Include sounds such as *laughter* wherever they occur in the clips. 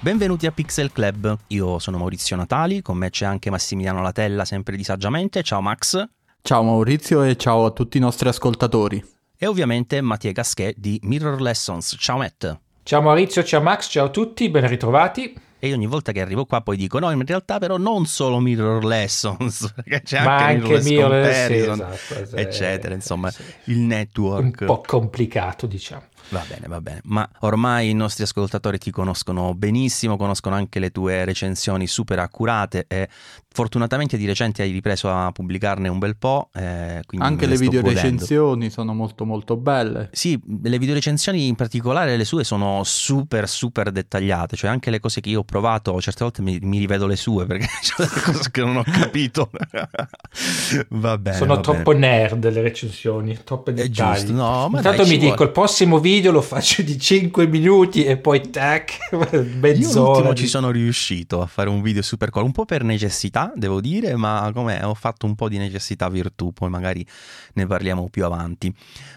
Benvenuti a Pixel Club, io sono Maurizio Natali, con me c'è anche Massimiliano Latella, sempre di Saggiamente. Ciao Max. Ciao Maurizio e ciao a tutti i nostri ascoltatori. E ovviamente Mattia Gasquet di Mirror Lessons. Ciao Matt. Ciao Maurizio, ciao Max, ciao a tutti, ben ritrovati. E ogni volta che arrivo qua poi dico no, in realtà però non solo Mirror Lessons, *laughs* perché c'è Ma anche, anche Mirror Comparison, sì, esatto, eccetera, insomma, sì. il network. Un po' complicato, diciamo. Va bene, va bene, ma ormai i nostri ascoltatori ti conoscono benissimo, conoscono anche le tue recensioni super accurate e fortunatamente di recente hai ripreso a pubblicarne un bel po'. Eh, anche le video recensioni sono molto molto belle. Sì, le video recensioni in particolare le sue sono super super dettagliate, cioè anche le cose che io ho provato certe volte mi, mi rivedo le sue perché *laughs* c'è delle cose che non ho capito. *laughs* va bene. Sono va troppo bene. nerd le recensioni, troppe dettagli. È giusto, no, ma Intanto dai, mi dico, vuole. il prossimo video lo faccio di 5 minuti e poi tac, *laughs* Io mezz'ora. l'ultimo di- ci sono riuscito a fare un video super cool, un po' per necessità, devo dire, ma com'è, ho fatto un po' di necessità virtù, poi magari ne parliamo più avanti.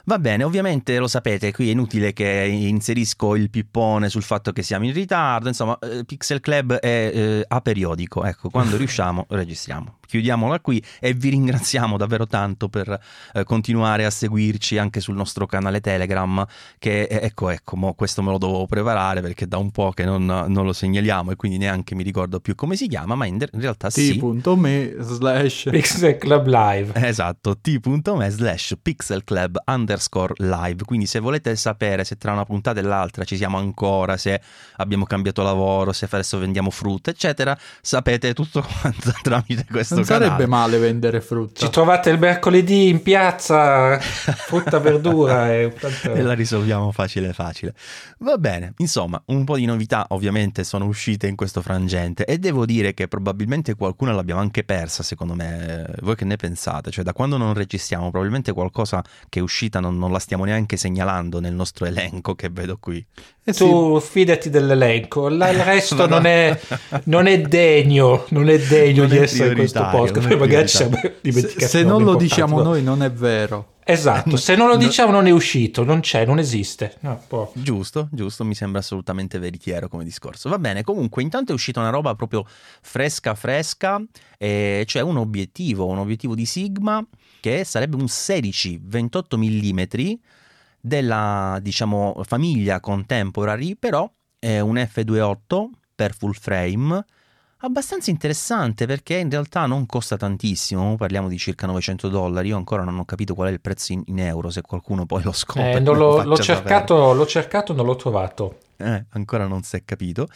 Va bene, ovviamente lo sapete, qui è inutile che inserisco il pippone sul fatto che siamo in ritardo, insomma, eh, Pixel Club è eh, a periodico, ecco, quando *laughs* riusciamo registriamo. Chiudiamola qui e vi ringraziamo davvero tanto per eh, continuare a seguirci anche sul nostro canale Telegram che eh, ecco ecco, mo questo me lo dovevo preparare perché da un po' che non, non lo segnaliamo e quindi neanche mi ricordo più come si chiama, ma in, in realtà sì. T.me slash Pixel Club Live. Esatto, t.me slash pixelclub underscore live. Quindi se volete sapere se tra una puntata e l'altra ci siamo ancora, se abbiamo cambiato lavoro, se adesso vendiamo frutta, eccetera, sapete tutto *laughs* quanto tramite questo non canale. sarebbe male vendere frutta. Ci trovate il mercoledì in piazza, frutta, verdura e tanto- e la risolviamo facile facile. Va bene, insomma, un po' di novità ovviamente sono uscite in questo frangente e devo dire che probabilmente qualcuna l'abbiamo anche persa, secondo me. Voi che ne pensate? Cioè, da quando non registriamo, probabilmente qualcosa che è uscita non, non la stiamo neanche segnalando nel nostro elenco che vedo qui. Eh sì, Tu fidati dell'elenco, il *laughs* resto non, è, non è degno, non è degno Non di è essere in questo è Poi magari siamo se, dimenticati. se non lo diciamo noi non è vero. Esatto, se non lo diciamo non è uscito, non c'è, non esiste. No, può. Giusto, giusto, mi sembra assolutamente veritiero come discorso. Va bene, comunque intanto è uscita una roba proprio fresca fresca, e cioè un obiettivo, un obiettivo di Sigma che sarebbe un 16-28 mm della, diciamo, famiglia contemporary, però è un f2.8 per full frame, abbastanza interessante perché in realtà non costa tantissimo, parliamo di circa 900 dollari, io ancora non ho capito qual è il prezzo in, in euro, se qualcuno poi lo scopre. Eh, l'ho, lo l'ho cercato, l'ho cercato, non l'ho trovato. Eh, ancora non si è capito.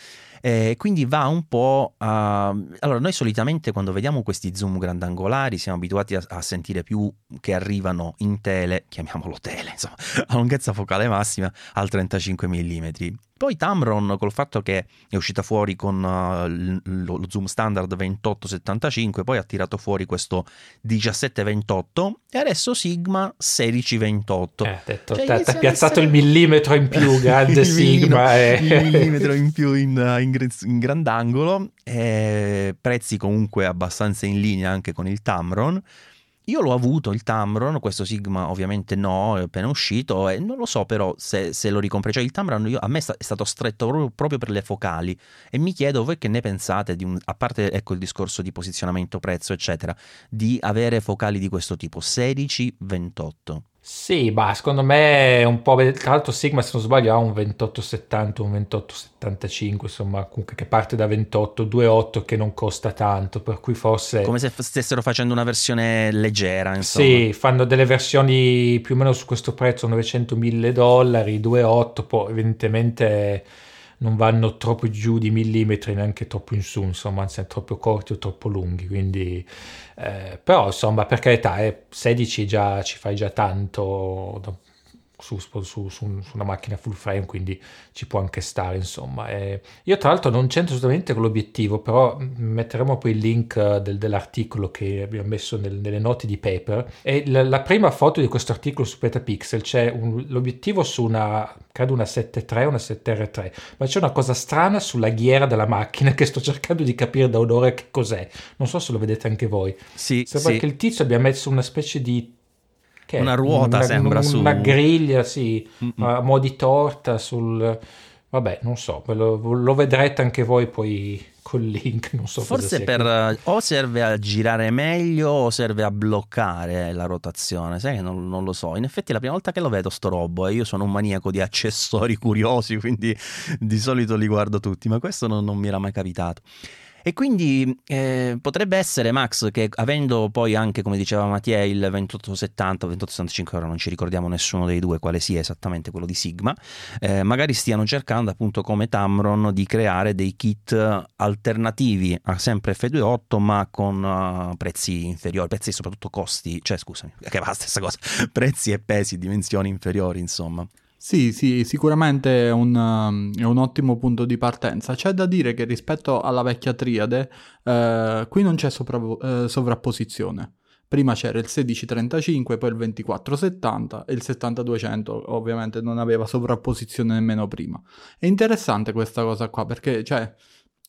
Eh, quindi va un po' a... Allora, noi solitamente quando vediamo questi zoom grandangolari siamo abituati a, a sentire più che arrivano in tele, chiamiamolo tele, insomma, *laughs* a lunghezza focale massima al 35 mm. Poi Tamron, col fatto che è uscita fuori con uh, lo, lo zoom standard 28-75, poi ha tirato fuori questo 17-28 e adesso Sigma 16-28. Eh, ha detto, Cioè, t'ha ad piazzato essere- il millimetro in più, *laughs* grande Sigma. Eh. il *laughs* millimetro in più in, in in grandangolo, eh, prezzi comunque abbastanza in linea anche con il Tamron. Io l'ho avuto il Tamron, questo Sigma ovviamente no, è appena uscito e non lo so però se, se lo ricompre. Cioè il Tamron io- a me è stato stretto proprio, proprio per le focali e mi chiedo voi che ne pensate, di un- a parte ecco il discorso di posizionamento prezzo eccetera, di avere focali di questo tipo 16-28. Sì, ma secondo me è un po'. Tra l'altro, Sigma, se non sbaglio, ha un 2870, un 2875, insomma, comunque che parte da 28, 2.8 che non costa tanto, per cui forse. Come se stessero facendo una versione leggera, insomma. Sì, fanno delle versioni più o meno su questo prezzo, 900-1000 dollari, 2.8, poi evidentemente non vanno troppo giù di millimetri, neanche troppo in su, insomma, anzi troppo corti o troppo lunghi, quindi... eh, però, insomma, per carità, eh, 16 già ci fai già tanto da- su, su- su- su una macchina full frame, quindi ci può anche stare, insomma. Eh, io tra l'altro non c'entro assolutamente con l'obiettivo, però metteremo poi il link eh, del- dell'articolo che abbiamo messo nel- nelle note di paper. E la, la prima foto di questo articolo su Petapixel c'è un- l'obiettivo su una, credo una 7.3 o una 7R3, ma c'è una cosa strana sulla ghiera della macchina *laughs* che sto cercando di capire da un'ora che cos'è. Non so se lo vedete anche voi. Sì, Sembra sì. che il tizio abbia messo una specie di... che? Una ruota Una- sembra una su- griglia, sì, Mm-mm. a mo' di torta sul... Vabbè, non so, lo, lo vedrete anche voi poi col link, non so Forse per qui. o serve a girare meglio o serve a bloccare la rotazione, sai che non, non, lo so. In effetti è la prima volta che lo vedo sto robo e io sono un maniaco di accessori *laughs* curiosi, quindi di solito li guardo tutti, ma questo non, non mi era mai capitato. E quindi eh, potrebbe essere, Max, che avendo poi anche, come diceva Mattia, il 2870 o 2875, ora non ci ricordiamo nessuno dei due quale sia esattamente quello di Sigma, eh, magari stiano cercando appunto come Tamron di creare dei kit alternativi a sempre F28 ma con uh, prezzi inferiori, prezzi soprattutto costi, cioè scusami, *laughs* che va la stessa cosa, prezzi e pesi, dimensioni inferiori insomma. Sì, sì, sicuramente è un, è un, ottimo punto di partenza. C'è da dire che rispetto alla vecchia triade, eh, qui non c'è sopra, eh, sovrapposizione. Prima c'era il 1635, poi il 2470 e il 7200 ovviamente non aveva sovrapposizione nemmeno prima. È interessante questa cosa qua perché cioè,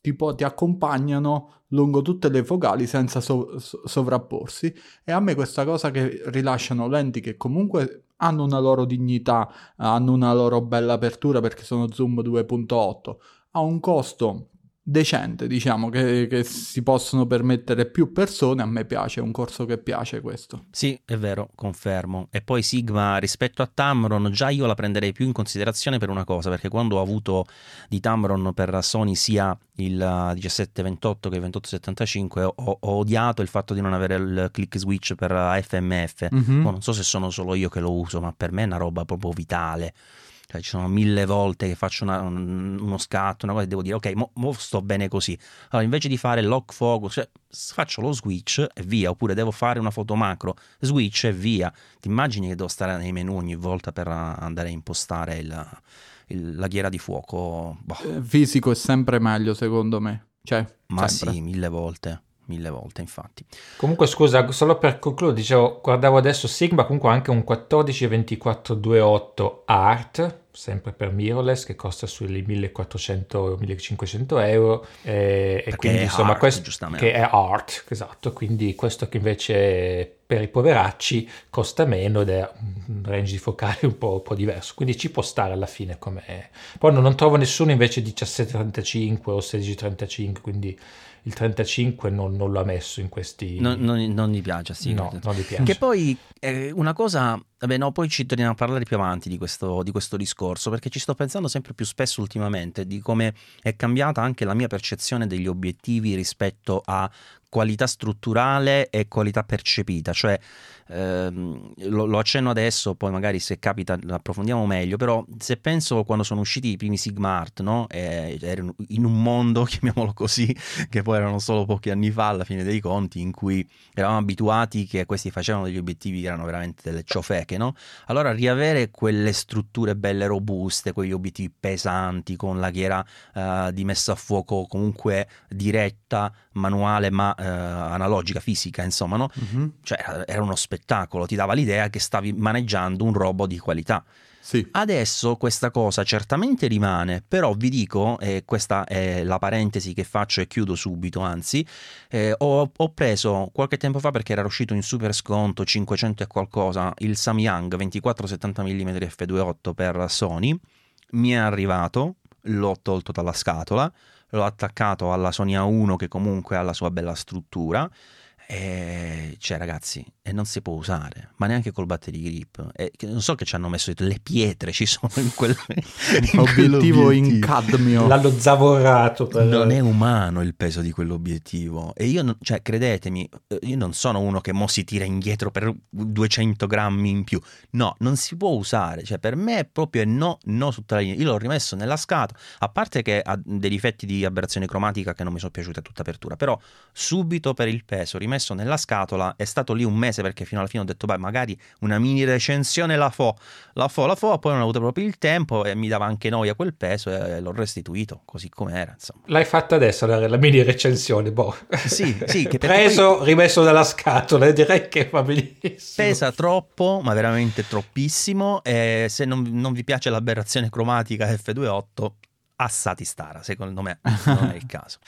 tipo, ti accompagnano lungo tutte le focali senza so- sovrapporsi e a me questa cosa che rilasciano lenti che comunque hanno una loro dignità, hanno una loro bella apertura perché sono zoom 2.8, a un costo decente, diciamo, che, che, si possono permettere più persone, a me piace, è un corso che piace questo. Sì, è vero, confermo. E poi Sigma rispetto a Tamron, già io la prenderei più in considerazione per una cosa, perché quando ho avuto di Tamron per Sony sia il 1728 che il 2875 ho, ho odiato il fatto di non avere il click switch per FMF. Mm-hmm. Oh, non so se sono solo io che lo uso, ma per me è una roba proprio vitale. Cioè, ci sono mille volte che faccio una, un, uno scatto, una cosa e devo dire, ok, mo, mo, sto bene così. Allora, invece di fare lock focus, cioè, faccio lo switch e via, oppure devo fare una foto macro, switch e via. Ti immagini che devo stare nei menu ogni volta per andare a impostare il, il, la ghiera di fuoco? Boh. Eh, fisico è sempre meglio, secondo me. Cioè, Ma sempre. sì, mille volte mille volte infatti. Comunque scusa, solo per concludere, dicevo, guardavo adesso Sigma comunque anche un 142428 Art, sempre per mirrorless, che costa sui 1400-1500 euro. E, e quindi insomma art, questo che è art, esatto, quindi questo che invece per i poveracci costa meno ed è un range di focale un po', un po diverso, quindi ci può stare alla fine come... Poi non, non trovo nessuno invece 1735 o 1635, quindi il 35 non, non l'ha messo in questi... Non, non, non gli piace, sì. No, non gli piace. Che poi eh, una cosa... Vabbè, no, poi ci torniamo a parlare più avanti di questo, di questo discorso, perché ci sto pensando sempre più spesso ultimamente di come è cambiata anche la mia percezione degli obiettivi rispetto a qualità strutturale e qualità percepita, cioè ehm, lo, lo, accenno adesso, poi magari se capita lo approfondiamo meglio, però se penso quando sono usciti i primi Sigma Art, no? E, erano in un mondo, *laughs* chiamiamolo così, che poi erano solo pochi anni fa alla fine dei conti, in cui eravamo abituati che questi facevano degli obiettivi che erano veramente delle ciofeche, no? Allora riavere quelle strutture belle robuste, quegli obiettivi pesanti, con la ghiera uh, di messa a fuoco comunque diretta, manuale, ma uh, analogica, fisica, insomma, no? Mm-hmm. Cioè era uno spettacolo ti dava l'idea che stavi maneggiando un robot di qualità. Sì. Adesso questa cosa certamente rimane, però vi dico, e questa è la parentesi che faccio e chiudo subito, anzi, eh, ho, ho, preso qualche tempo fa perché era uscito in super sconto 500 e qualcosa il Samyang 24-70 mm f2.8 per Sony, mi è arrivato, l'ho tolto dalla scatola, l'ho attaccato alla Sony A1 che comunque ha la sua bella struttura. E cioè, ragazzi, e non si può usare, ma neanche col battery grip. E non so che ci hanno messo le pietre, ci sono in quel in *laughs* obiettivo in cadmio. L'hanno zavorato. Per... Non è umano il peso di quell'obiettivo. E io, cioè, credetemi, eh, io non sono uno che mo si tira indietro per 200 grammi in più. No, non si può usare. Cioè, per me è proprio no, no tutta la linea. Io l'ho rimesso nella scatola, a parte che ha dei difetti di aberrazione cromatica che non mi sono piaciute a tutta apertura, però subito per il peso rimesso messo nella scatola, è stato lì un mese perché fino alla fine ho detto, beh, magari una mini recensione la fo, la fo, la fo, poi non ho avuto proprio il tempo e mi dava anche noia quel peso e l'ho restituito così com'era, insomma. L'hai fatta adesso la, la mini recensione, boh. Sì, sì. *laughs* Preso, poi... rimesso nella scatola, direi che va benissimo. Pesa troppo, ma veramente troppissimo e se non, non vi piace l'aberrazione cromatica F28, assati stara, secondo me non è il *laughs* caso.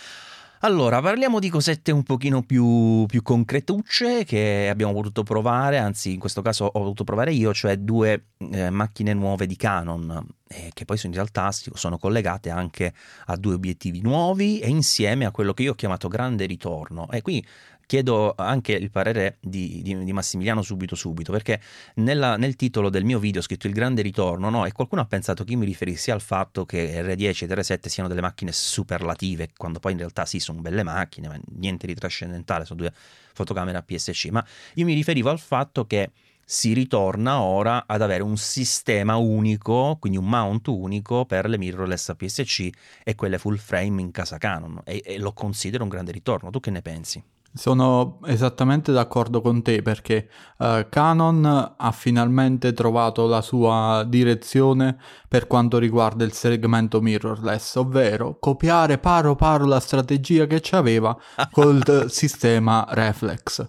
Allora, parliamo di cosette un pochino più, più, concretucce che abbiamo potuto provare, anzi in questo caso ho voluto provare io, cioè due eh, macchine nuove di Canon, eh, che poi in realtà sono collegate anche a due obiettivi nuovi e insieme a quello che io ho chiamato grande ritorno. E qui chiedo anche il parere di, di, di Massimiliano subito subito, perché nella, nel titolo del mio video ho scritto il grande ritorno, no? E qualcuno ha pensato che io mi riferissi al fatto che R10 e R7 siano delle macchine superlative, quando poi in realtà sì, sono belle macchine, ma niente di trascendentale, sono due fotocamere PSC, ma io mi riferivo al fatto che si ritorna ora ad avere un sistema unico, quindi un mount unico per le mirrorless APS-C e quelle full frame in casa Canon e, e lo considero un grande ritorno. Tu che ne pensi? Sono esattamente d'accordo con te perché uh, Canon ha finalmente trovato la sua direzione per quanto riguarda il segmento mirrorless, ovvero copiare paro paro la strategia che c'aveva col *laughs* sistema reflex.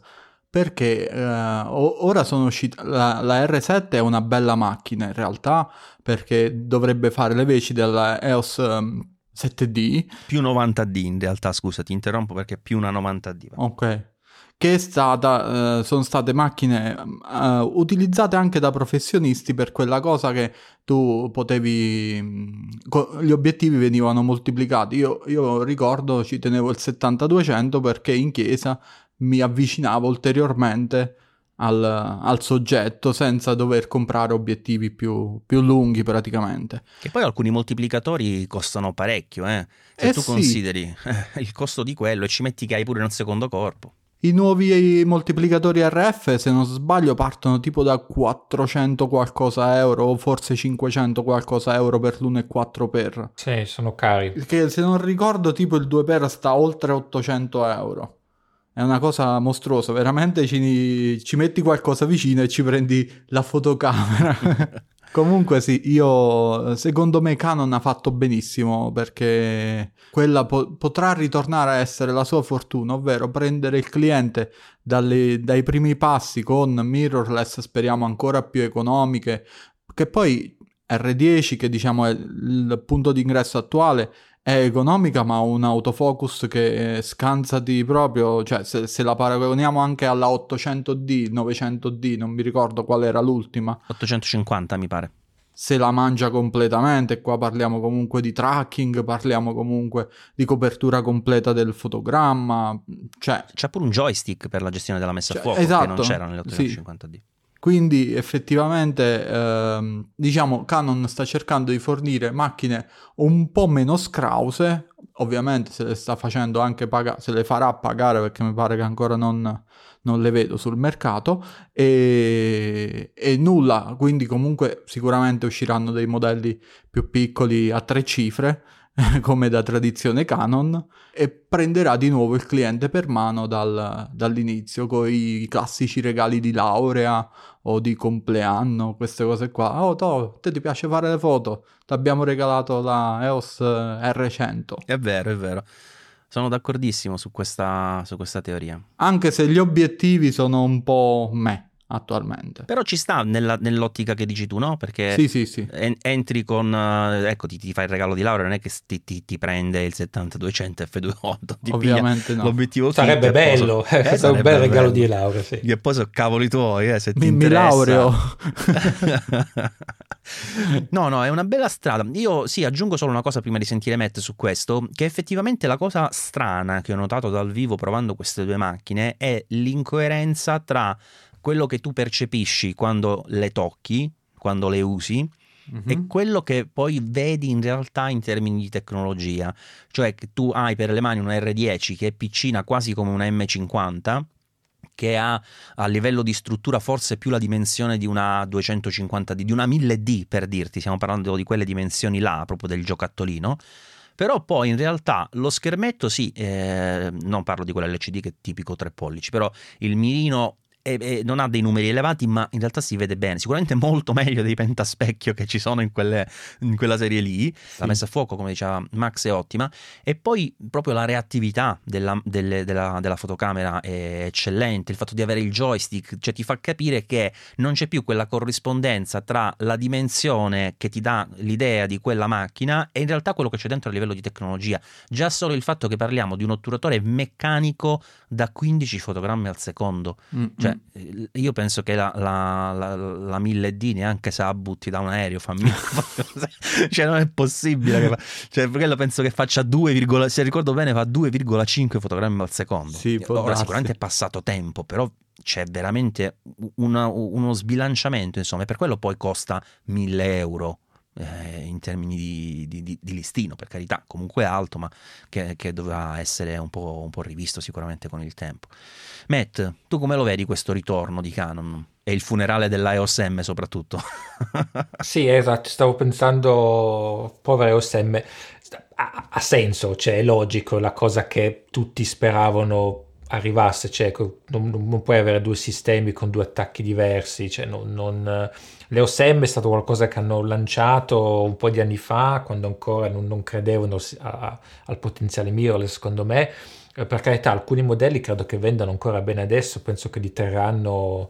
Perché uh, ora sono uscita la, la, R7 è una bella macchina in realtà perché dovrebbe fare le veci della EOS um, 7D. Più 90D in realtà, scusa, ti interrompo perché è più una 90D. Ok. Che è stata, uh, sono state macchine uh, utilizzate anche da professionisti per quella cosa che tu potevi, mm, gli obiettivi venivano moltiplicati. Io, io ricordo, ci tenevo il 70-200 perché in chiesa mi avvicinavo ulteriormente al, al, soggetto senza dover comprare obiettivi più, più, lunghi praticamente. Che poi alcuni moltiplicatori costano parecchio, eh? se eh tu sì. consideri eh, il costo di quello e ci metti che hai pure un secondo corpo. I nuovi moltiplicatori RF, se non sbaglio, partono tipo da 400 qualcosa euro o forse 500 qualcosa euro per l'1,4 per. Sì, sono cari. Che se non ricordo, tipo il 2 per sta oltre 800 euro. È una cosa mostruosa, veramente ci, ci metti qualcosa vicino e ci prendi la fotocamera. *laughs* Comunque sì, io secondo me Canon ha fatto benissimo perché quella po- potrà ritornare a essere la sua fortuna, ovvero prendere il cliente dalle, dai primi passi con mirrorless, speriamo ancora più economiche, che poi R10, che diciamo è il punto d'ingresso attuale, è economica ma un autofocus che scansati proprio, cioè se, se, la paragoniamo anche alla 800D, 900D, non mi ricordo qual era l'ultima. 850 mi pare. Se la mangia completamente, qua parliamo comunque di tracking, parliamo comunque di copertura completa del fotogramma, cioè... C'è pure un joystick per la gestione della messa cioè, a fuoco esatto, che non c'era nelle 850D. Sì. Quindi effettivamente ehm, diciamo Canon sta cercando di fornire macchine un po' meno scrause, ovviamente se le sta facendo anche pagare, se le farà pagare perché mi pare che ancora non, non le vedo sul mercato. E, e, nulla, quindi comunque sicuramente usciranno dei modelli più piccoli a tre cifre *laughs* come da tradizione Canon e prenderà di nuovo il cliente per mano dal, dall'inizio con i classici regali di laurea o di compleanno, queste cose qua. Oh, to, te ti piace fare le foto? Ti abbiamo regalato la EOS R100. È vero, è vero. Sono d'accordissimo su questa, su questa teoria. Anche se gli obiettivi sono un po' me attualmente. Però ci sta nella, nell'ottica che dici tu, no? Perché sì, sì, sì. En- entri con, uh, ecco, ti, ti, fai il regalo di laurea, non è che ti, ti, ti prende il 7200 F28, ti Ovviamente no. l'obiettivo Sarebbe bello, so, eh, sarebbe un bel regalo bello. di laurea, sì. E poi sono cavoli tuoi, eh, se mi, ti mi laureo. *laughs* no, no, è una bella strada. Io sì, aggiungo solo una cosa prima di sentire Matt su questo, che effettivamente la cosa strana che ho notato dal vivo provando queste due macchine è l'incoerenza tra quello che tu percepisci quando le tocchi, quando le usi, mm-hmm. e quello che poi vedi in realtà in termini di tecnologia. Cioè che tu hai per le mani una R10 che è piccina quasi come una M50, che ha a livello di struttura forse più la dimensione di una 250D, di una 1000D per dirti, stiamo parlando di quelle dimensioni là, proprio del giocattolino. Però poi in realtà lo schermetto sì, eh, non parlo di quell'LCD che è tipico 3 pollici, però il mirino e, e non ha dei numeri elevati, ma in realtà si vede bene. Sicuramente *laughs* molto meglio dei pentaspecchio che ci sono in, quelle, in quella serie lì. La messa a fuoco, come diceva Max, è ottima. E poi proprio la reattività della, delle, della, della fotocamera è eccellente. Il fatto di avere il joystick, cioè ti fa capire che non c'è più quella corrispondenza tra la dimensione che ti dà l'idea di quella macchina e in realtà quello che c'è dentro a livello di tecnologia. Già solo il fatto che parliamo di un otturatore meccanico da 15 fotogrammi al secondo. Mm-hmm. Cioè, eh, io penso che la, la, la, la 1000D neanche se la butti da un aereo fa mille *laughs* cioè non è possibile che fa... cioè quello penso che faccia 2, se ricordo bene fa 2,5 fotogrammi al secondo. Sì, ora sicuramente è passato tempo però c'è veramente una, uno sbilanciamento insomma e per quello poi costa 1000 euro eh, in termini di, di, di, listino, per carità, comunque alto, ma che, che doveva essere un po', un po', rivisto sicuramente con il tempo. Matt, tu come lo vedi questo ritorno di Canon? E il funerale dell'EOS M soprattutto. *laughs* sì, esatto, stavo pensando, povera EOS M, ha, ha senso, cioè è logico, la cosa che tutti speravano arrivasse, cioè non, non, puoi avere due sistemi con due attacchi diversi, cioè non, non... l'EOSM è stato qualcosa che hanno lanciato un po' di anni fa, quando ancora non, non credevano a, a, al potenziale mirrorless, secondo me, eh, per carità alcuni modelli credo che vendano ancora bene adesso, penso che li terranno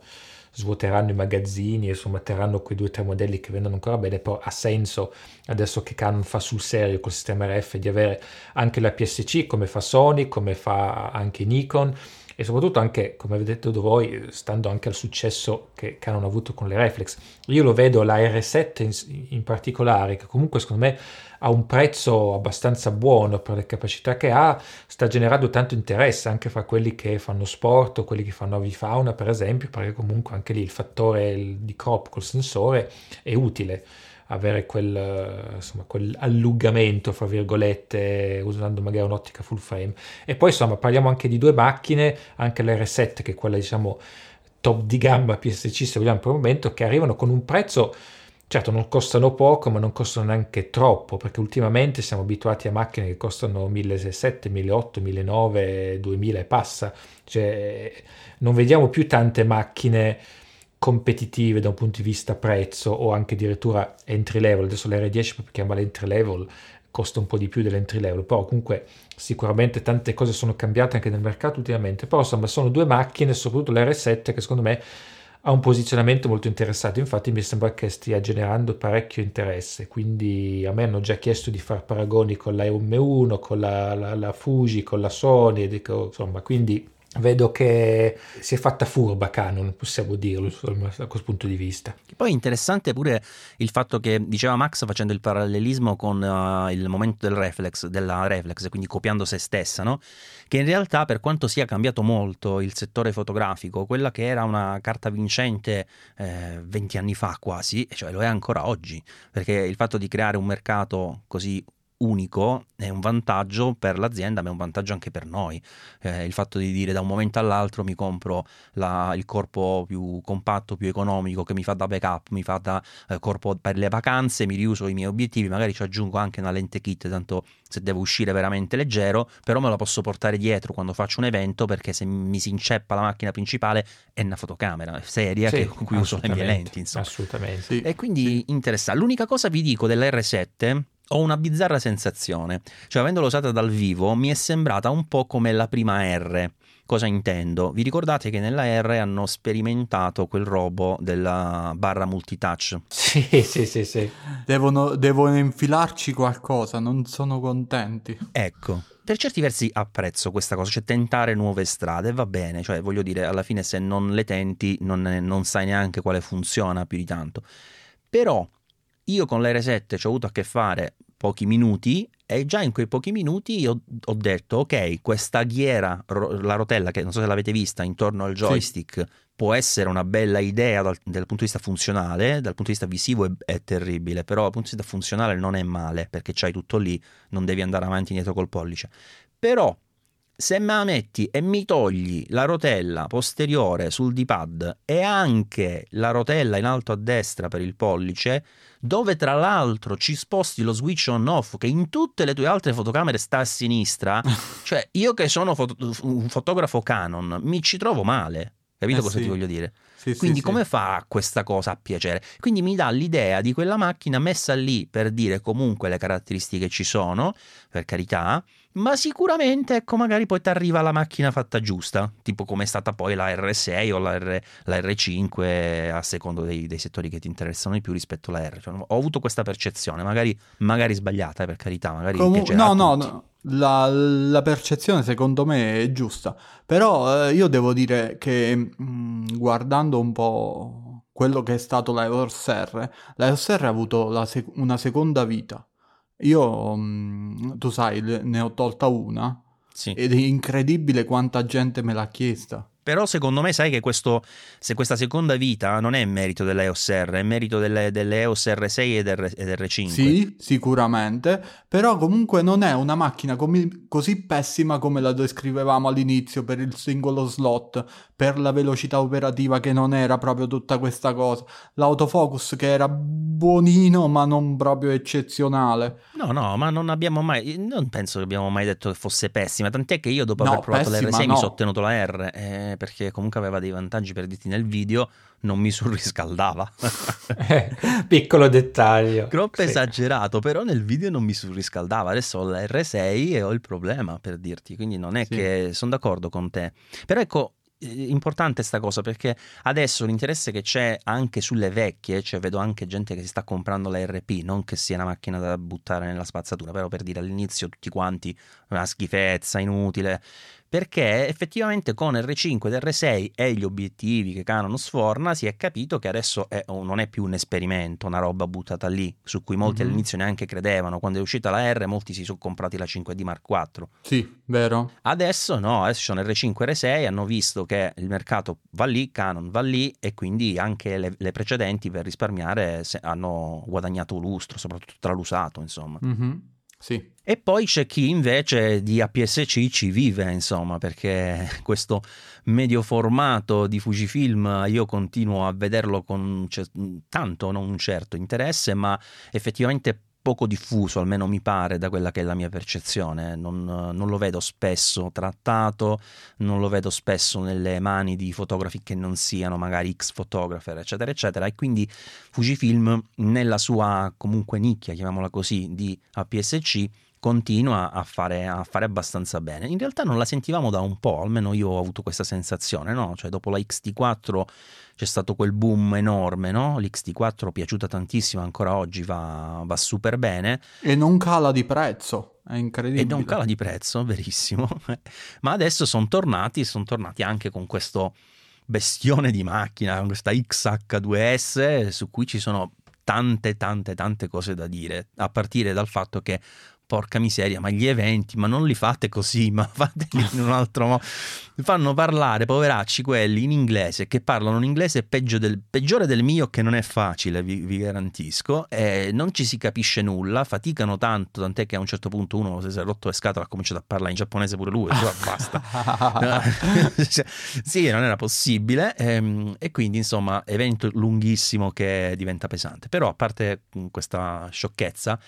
svuoteranno i magazzini, insomma terranno quei due o tre modelli che vendono ancora bene, però ha senso adesso che Canon fa sul serio col sistema RF di avere anche la PSC come fa Sony, come fa anche Nikon e soprattutto anche, come avete detto voi, stando anche al successo che Canon ha avuto con le reflex. Io lo vedo la R7 in, in particolare, che comunque secondo me a un prezzo abbastanza buono per le capacità che ha, sta generando tanto interesse anche fra quelli che fanno sport o quelli che fanno avifauna, per esempio, perché comunque anche lì il fattore di crop col sensore è utile avere quel, insomma, quell'allungamento, fra virgolette, usando magari un'ottica full frame. E poi insomma parliamo anche di due macchine, anche l'R7 che è quella diciamo top di gamma PSC se vogliamo per il momento, che arrivano con un prezzo Certo, non costano poco, ma non costano neanche troppo, perché ultimamente siamo abituati a macchine che costano 1.700, 1.800, 1.900, 2.000 e passa. Cioè, non vediamo più tante macchine competitive da un punto di vista prezzo o anche addirittura entry level. Adesso l'R10 proprio chiama l'entry level, costa un po' di più dell'entry level, però comunque sicuramente tante cose sono cambiate anche nel mercato ultimamente. Però insomma sono due macchine, soprattutto l'R7, che secondo me ha un posizionamento molto interessante, infatti mi sembra che stia generando parecchio interesse, quindi a me hanno già chiesto di fare paragoni con la M1, con la, la, la Fuji, con la Sony, dico, insomma, quindi vedo che si è fatta furba Canon, possiamo dirlo da questo punto di vista. Poi interessante pure il fatto che diceva Max facendo il parallelismo con uh, il momento del reflex, della reflex, quindi copiando se stessa, no? che in realtà per quanto sia cambiato molto il settore fotografico, quella che era una carta vincente eh, 20 anni fa quasi, cioè lo è ancora oggi, perché il fatto di creare un mercato così unico è un vantaggio per l'azienda, ma è un vantaggio anche per noi. Eh, il fatto di dire da un momento all'altro mi compro la, il corpo più compatto, più economico, che mi fa da backup, mi fa da eh, corpo per le vacanze, mi riuso i miei obiettivi, magari ci aggiungo anche una lente kit, tanto se devo uscire veramente leggero, però me la posso portare dietro quando faccio un evento perché se mi si inceppa la macchina principale è una fotocamera seria sì, con cui uso le mie lenti. Insomma. Assolutamente. Sì. E quindi interessante. L'unica cosa vi dico dell'R7 ho una bizzarra sensazione, cioè avendola usata dal vivo mi è sembrata un po' come la prima R. Cosa intendo? Vi ricordate che nella R hanno sperimentato quel robo della barra multitouch? Sì, sì, sì, sì. Devono, devono infilarci qualcosa, non sono contenti. Ecco, per certi versi apprezzo questa cosa, cioè tentare nuove strade, va bene, cioè voglio dire, alla fine se non le tenti non, non sai neanche quale funziona più di tanto. Però io con l'R7 ci ho avuto a che fare pochi minuti e già in quei pochi minuti ho, ho detto ok, questa ghiera, ro- la rotella che non so se l'avete vista intorno al joystick, sì. può essere una bella idea dal, dal, punto di vista funzionale, dal punto di vista visivo è, è, terribile, però dal punto di vista funzionale non è male perché c'hai tutto lì, non devi andare avanti e indietro col pollice. Però se me la metti e mi togli la rotella posteriore sul D-pad e anche la rotella in alto a destra per il pollice, dove tra l'altro ci sposti lo switch on off che in tutte le tue altre fotocamere sta a sinistra, *laughs* cioè io che sono foto- un fotografo Canon mi ci trovo male. Capito Eh cosa sì. ti voglio dire? Sì, sì, Quindi sì. come fa questa cosa a piacere? Quindi mi dà l'idea di quella macchina messa lì per dire comunque le caratteristiche ci sono, per carità, ma sicuramente ecco magari poi ti arriva la macchina fatta giusta, tipo come è stata poi la R6 o la, R, la R5 a secondo dei, dei settori che ti interessano di più rispetto alla R. Cioè, ho avuto questa percezione, magari, magari sbagliata, eh, per carità, magari Comu- piacerà no, no, no. La, la percezione secondo me è giusta, però eh, io devo dire che mh, guardando un po' quello che è stato la EOS R, la EOS R ha avuto sec- una seconda vita. Io, mh, tu sai, ne ho tolta una Sì. ed è incredibile quanta gente me l'ha chiesta. Però secondo me sai che questo, se questa seconda vita non è merito dell'EOS R, è merito delle, delle EOS R6 ed, R, ed R5. Sì, sicuramente, però comunque non è una macchina comi- così pessima come la descrivevamo all'inizio per il singolo slot, per la velocità operativa che non era proprio tutta questa cosa, l'autofocus che era buonino ma non proprio eccezionale. No, no, ma non abbiamo mai, non penso che abbiamo mai detto che fosse pessima, tant'è che io dopo No, aver provato pessima l'R6 mi no. sono ottenuto la R, eh, perché comunque aveva dei vantaggi per dirti nel video, non mi surriscaldava. *laughs* Eh, Piccolo dettaglio. Troppo Sì. esagerato, però nel video non mi surriscaldava. Adesso ho la R6 e ho il problema per dirti, quindi non è Sì. che sono d'accordo con te. Però ecco, eh, importante sta cosa perché adesso l'interesse che c'è anche sulle vecchie, cioè vedo anche gente che si sta comprando la RP, non che sia una macchina da buttare nella spazzatura, però per dire all'inizio tutti quanti una schifezza, inutile. Perché effettivamente con R5 ed R6 e gli obiettivi che Canon sforna si è capito che adesso è- oh, non è più un esperimento, una roba buttata lì, su cui molti Mhm. all'inizio neanche credevano. Quando è uscita la R molti si sono comprati la 5D Mark IV. Sì, vero? Adesso no, adesso sono R5 e R6, hanno visto che il mercato va lì, Canon va lì e quindi anche le, le precedenti per risparmiare hanno guadagnato lustro, soprattutto tra l'usato, insomma. Mhm, Sì. E poi c'è chi invece di APS-C ci vive, insomma, perché *laughs* questo medio formato di Fujifilm io continuo a vederlo con tanto, non un certo interesse, ma effettivamente poco diffuso, almeno mi pare, da quella che è la mia percezione. Non, non lo vedo spesso trattato, non lo vedo spesso nelle mani di fotografi che non siano magari X photographer, eccetera, eccetera. E quindi Fujifilm, nella sua comunque nicchia, chiamiamola così, di APS-C, continua a fare, a fare abbastanza bene. In realtà non la sentivamo da un po', almeno io ho avuto questa sensazione, no? Cioè dopo la XT4 c'è stato quel boom enorme, no? L'XT4 piaciuta tantissimo, ancora oggi va, va super bene E non cala di prezzo, è incredibile. e non cala di prezzo, *laughs* verissimo. Ma adesso sono tornati, sono tornati anche con questo bestione di macchina, con questa XH2S su cui ci sono tante tante tante cose da dire, a partire dal fatto che porca miseria, ma gli eventi, ma non li fate così, ma *laughs* fateli in un altro modo. Fanno parlare, poveracci, quelli in inglese, che parlano un inglese peggio del, peggiore del mio, che non è facile, vi, vi garantisco, e non ci si capisce nulla, faticano tanto, tant'è che a un certo punto uno si è rotto le scatole, ha cominciato a parlare in giapponese pure lui, "Ma basta. *laughs* sì, non era possibile, ehm, e quindi insomma, evento lunghissimo che diventa pesante. Però, a parte mm, questa sciocchezza,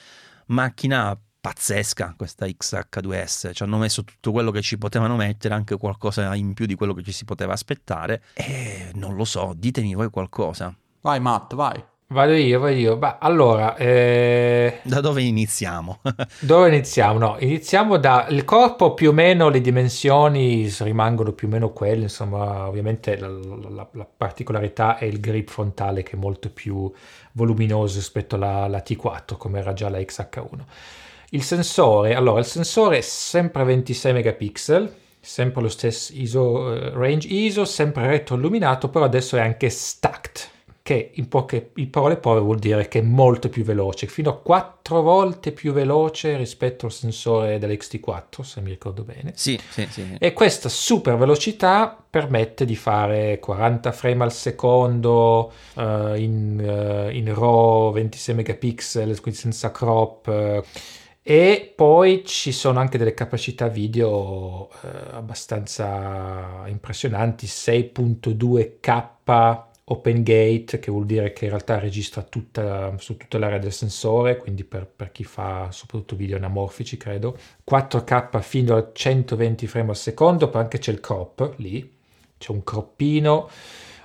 macchina pazzesca questa XH2S, ci hanno messo tutto quello che ci potevano mettere, anche qualcosa in più di quello che ci si poteva aspettare, e non lo so, ditemi voi qualcosa. Vai Matt, vai. Vado io, vado io. Beh, allora, eh, Da dove iniziamo? *laughs* dove iniziamo? No, iniziamo da il corpo più o meno, le dimensioni rimangono più o meno quelle, insomma, ovviamente la, la- la particolarità è il grip frontale che è molto più voluminoso rispetto alla, alla T4, come era già la XH1. Il sensore, allora, il sensore è sempre 26 megapixel, sempre lo stesso ISO, eh, range ISO, sempre retroilluminato, però adesso è anche stacked, che in poche in parole povere vuol dire che è molto più veloce, fino a 4 volte più veloce rispetto al sensore dell'XT4, se mi ricordo bene. sì, sì, sì. E questa super velocità permette di fare 40 frame al secondo eh, in, eh, in RAW 26 megapixel, quindi senza crop. eh, e poi ci sono anche delle capacità video eh, abbastanza impressionanti, 6.2K open gate, che vuol dire che in realtà registra tutta, su tutta l'area del sensore, quindi per, per chi fa soprattutto video anamorfici, credo. 4K fino a 120 frame al secondo, poi anche c'è il crop lì, c'è un croppino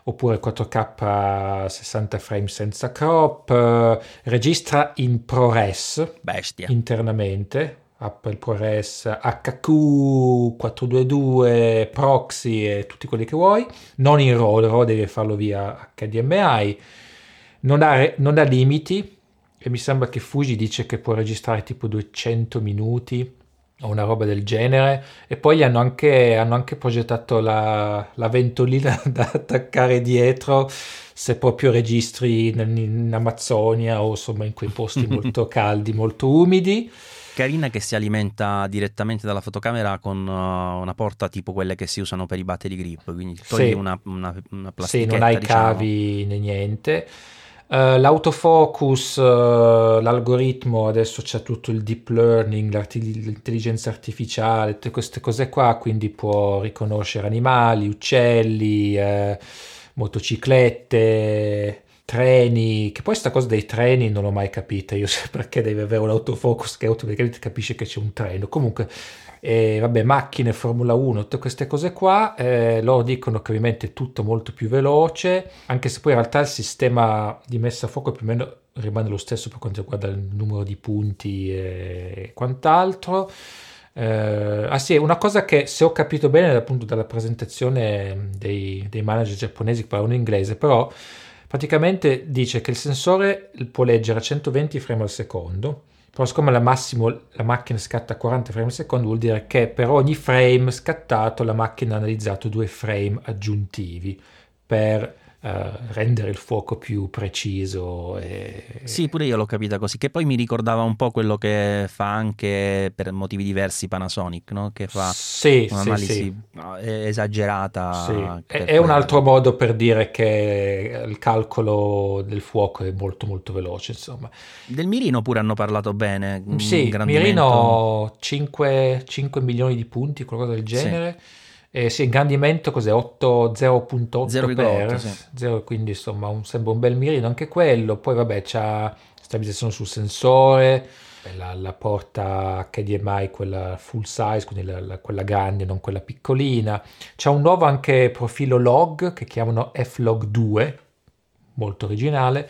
oppure 4K 60 frame senza crop, eh, registra in ProRes. Bestia. internamente, Apple ProRes HQ422, proxy e tutti quelli che vuoi, non in RAW, RAW devi farlo via HDMI, non ha, non ha limiti. E mi sembra che Fuji dice che può registrare tipo 200 minuti o una roba del genere e poi hanno anche, hanno anche progettato la, la, ventolina *laughs* da attaccare dietro se proprio registri in, in Amazzonia o insomma in quei posti *laughs* molto caldi, molto umidi. Carina che si alimenta direttamente dalla fotocamera con uh, una porta tipo quelle che si usano per i battery grip, quindi togli Sì. una, una, una Sì, plastichetta non hai diciamo. cavi né niente. Eh, l'autofocus, eh, l'algoritmo, adesso c'è tutto il deep learning, l'intelligenza artificiale, tutte queste cose qua, quindi può riconoscere animali, uccelli, eh, motociclette, treni, che poi sta cosa dei treni non l'ho mai capita, io *laughs* so perché deve avere un autofocus che automaticamente capisce che c'è un treno. Comunque, eh, vabbè, macchine, Formula 1, tutte queste cose qua, eh, loro dicono che ovviamente è tutto molto più veloce, anche se poi in realtà il sistema di messa a fuoco più o meno rimane lo stesso per quanto riguarda il numero di punti e quant'altro. Eh, ah sì, una cosa che se ho capito bene appunto dalla presentazione dei, dei manager giapponesi che parlano inglese, però praticamente dice che il sensore può leggere a 120 frame al secondo, però siccome al massimo la macchina scatta a 40 frame al secondo vuol dire che per ogni frame scattato la macchina ha analizzato due frame aggiuntivi per rendere il fuoco più preciso. E... Sì, pure io l'ho capita così, che poi mi ricordava un po' quello che fa anche per motivi diversi Panasonic, no? che fa Sì, sì, un'analisi sì. esagerata. Sì, per È, è un altro modo per dire che il calcolo del fuoco è molto molto veloce, insomma. Del mirino pure hanno parlato bene. Sì, Mirino 5, 5 milioni di punti, qualcosa del genere. E sì, ingrandimento cos'è? 8, 0.8 0,8, per sì. 0, quindi insomma un, sembra un bel mirino anche quello. Poi vabbè c'ha stabilizzazione sul sensore, la, la porta HDMI, quella full size, quindi la- la- quella grande, non quella piccolina. C'ha un nuovo anche profilo log che chiamano F-Log 2, molto originale,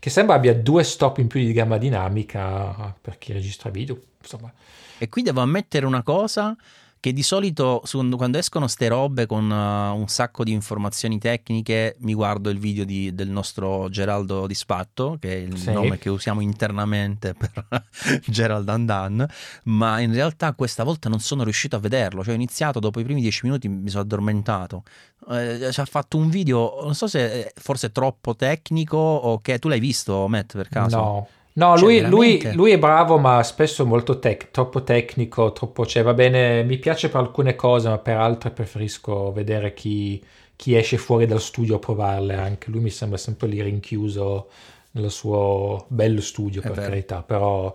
che sembra abbia due stop in più di gamma dinamica per chi registra video. Insomma, E qui devo ammettere una cosa che di solito quando escono ste robe con uh, un sacco di informazioni tecniche mi guardo il video di- del nostro Geraldo Dispatto, che è il Sì. nome che usiamo internamente per *laughs* Gerald Andan, ma in realtà questa volta non sono riuscito a vederlo, cioè ho iniziato dopo i primi dieci minuti mi sono addormentato. Eh, ci ha fatto un video, non so se forse troppo tecnico o che tu l'hai visto Matt per caso? No, no Cioè, lui, lui- lui è bravo, ma spesso molto tec- troppo tecnico, troppo, cioè va bene, mi piace per alcune cose, ma per altre preferisco vedere chi, chi esce fuori dal studio a provarle anche. Lui mi sembra sempre lì rinchiuso nel suo bello studio, per carità, però...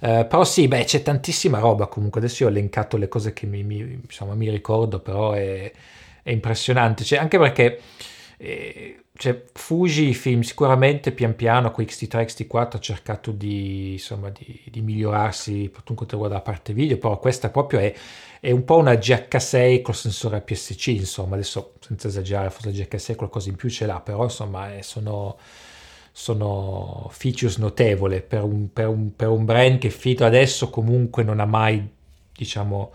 eh, però sì, beh, c'è tantissima roba comunque. Adesso io ho elencato le cose che mi, mi- insomma, mi ricordo, però è, è impressionante. Cioè, anche perché eh, cioè, Fuji film sicuramente pian piano con X-T3 X-T4 ha cercato di, insomma, di, di migliorarsi per quanto riguarda la parte video, però questa proprio è, è un po' una GH6 col sensore APS-C, insomma, adesso senza esagerare, forse la GH6 qualcosa in più ce l'ha, però insomma eh, sono, sono features notevole per un, per un- per un brand che fino adesso comunque non ha mai, diciamo,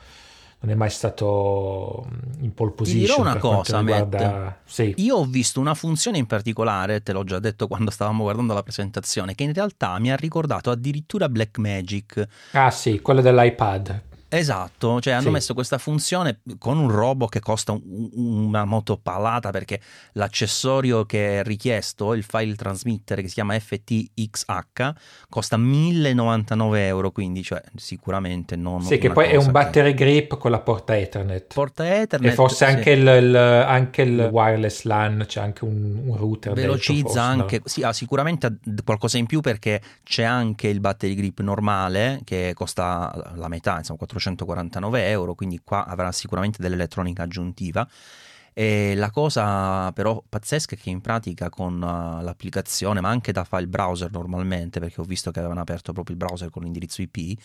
non è mai stato mm, in pole position. dirò una cosa, riguarda- Sì. Io ho visto una funzione in particolare, te l'ho già detto quando stavamo guardando la presentazione, che in realtà mi ha ricordato addirittura Blackmagic. Ah sì, quello dell'iPad. Esatto, cioè hanno Sì. messo questa funzione con un robot che costa un- una moto palata perché l'accessorio che è richiesto, il file transmitter che si chiama FTXH, costa 1099 euro, quindi cioè, sicuramente non Sì, che poi è un che- battery grip con la porta Ethernet. Porta Ethernet. e forse sì. anche, il, il- anche il wireless LAN, c'è anche un, un router dentro, velocizza no? anche sì, ha sicuramente qualcosa in più perché c'è anche il battery grip normale che costa la metà insomma 449 euro quindi qua avrà sicuramente dell'elettronica aggiuntiva. E la cosa però pazzesca è che in pratica con uh, l'applicazione, ma anche da file browser normalmente, perché ho visto che avevano aperto proprio il browser con l'indirizzo IP,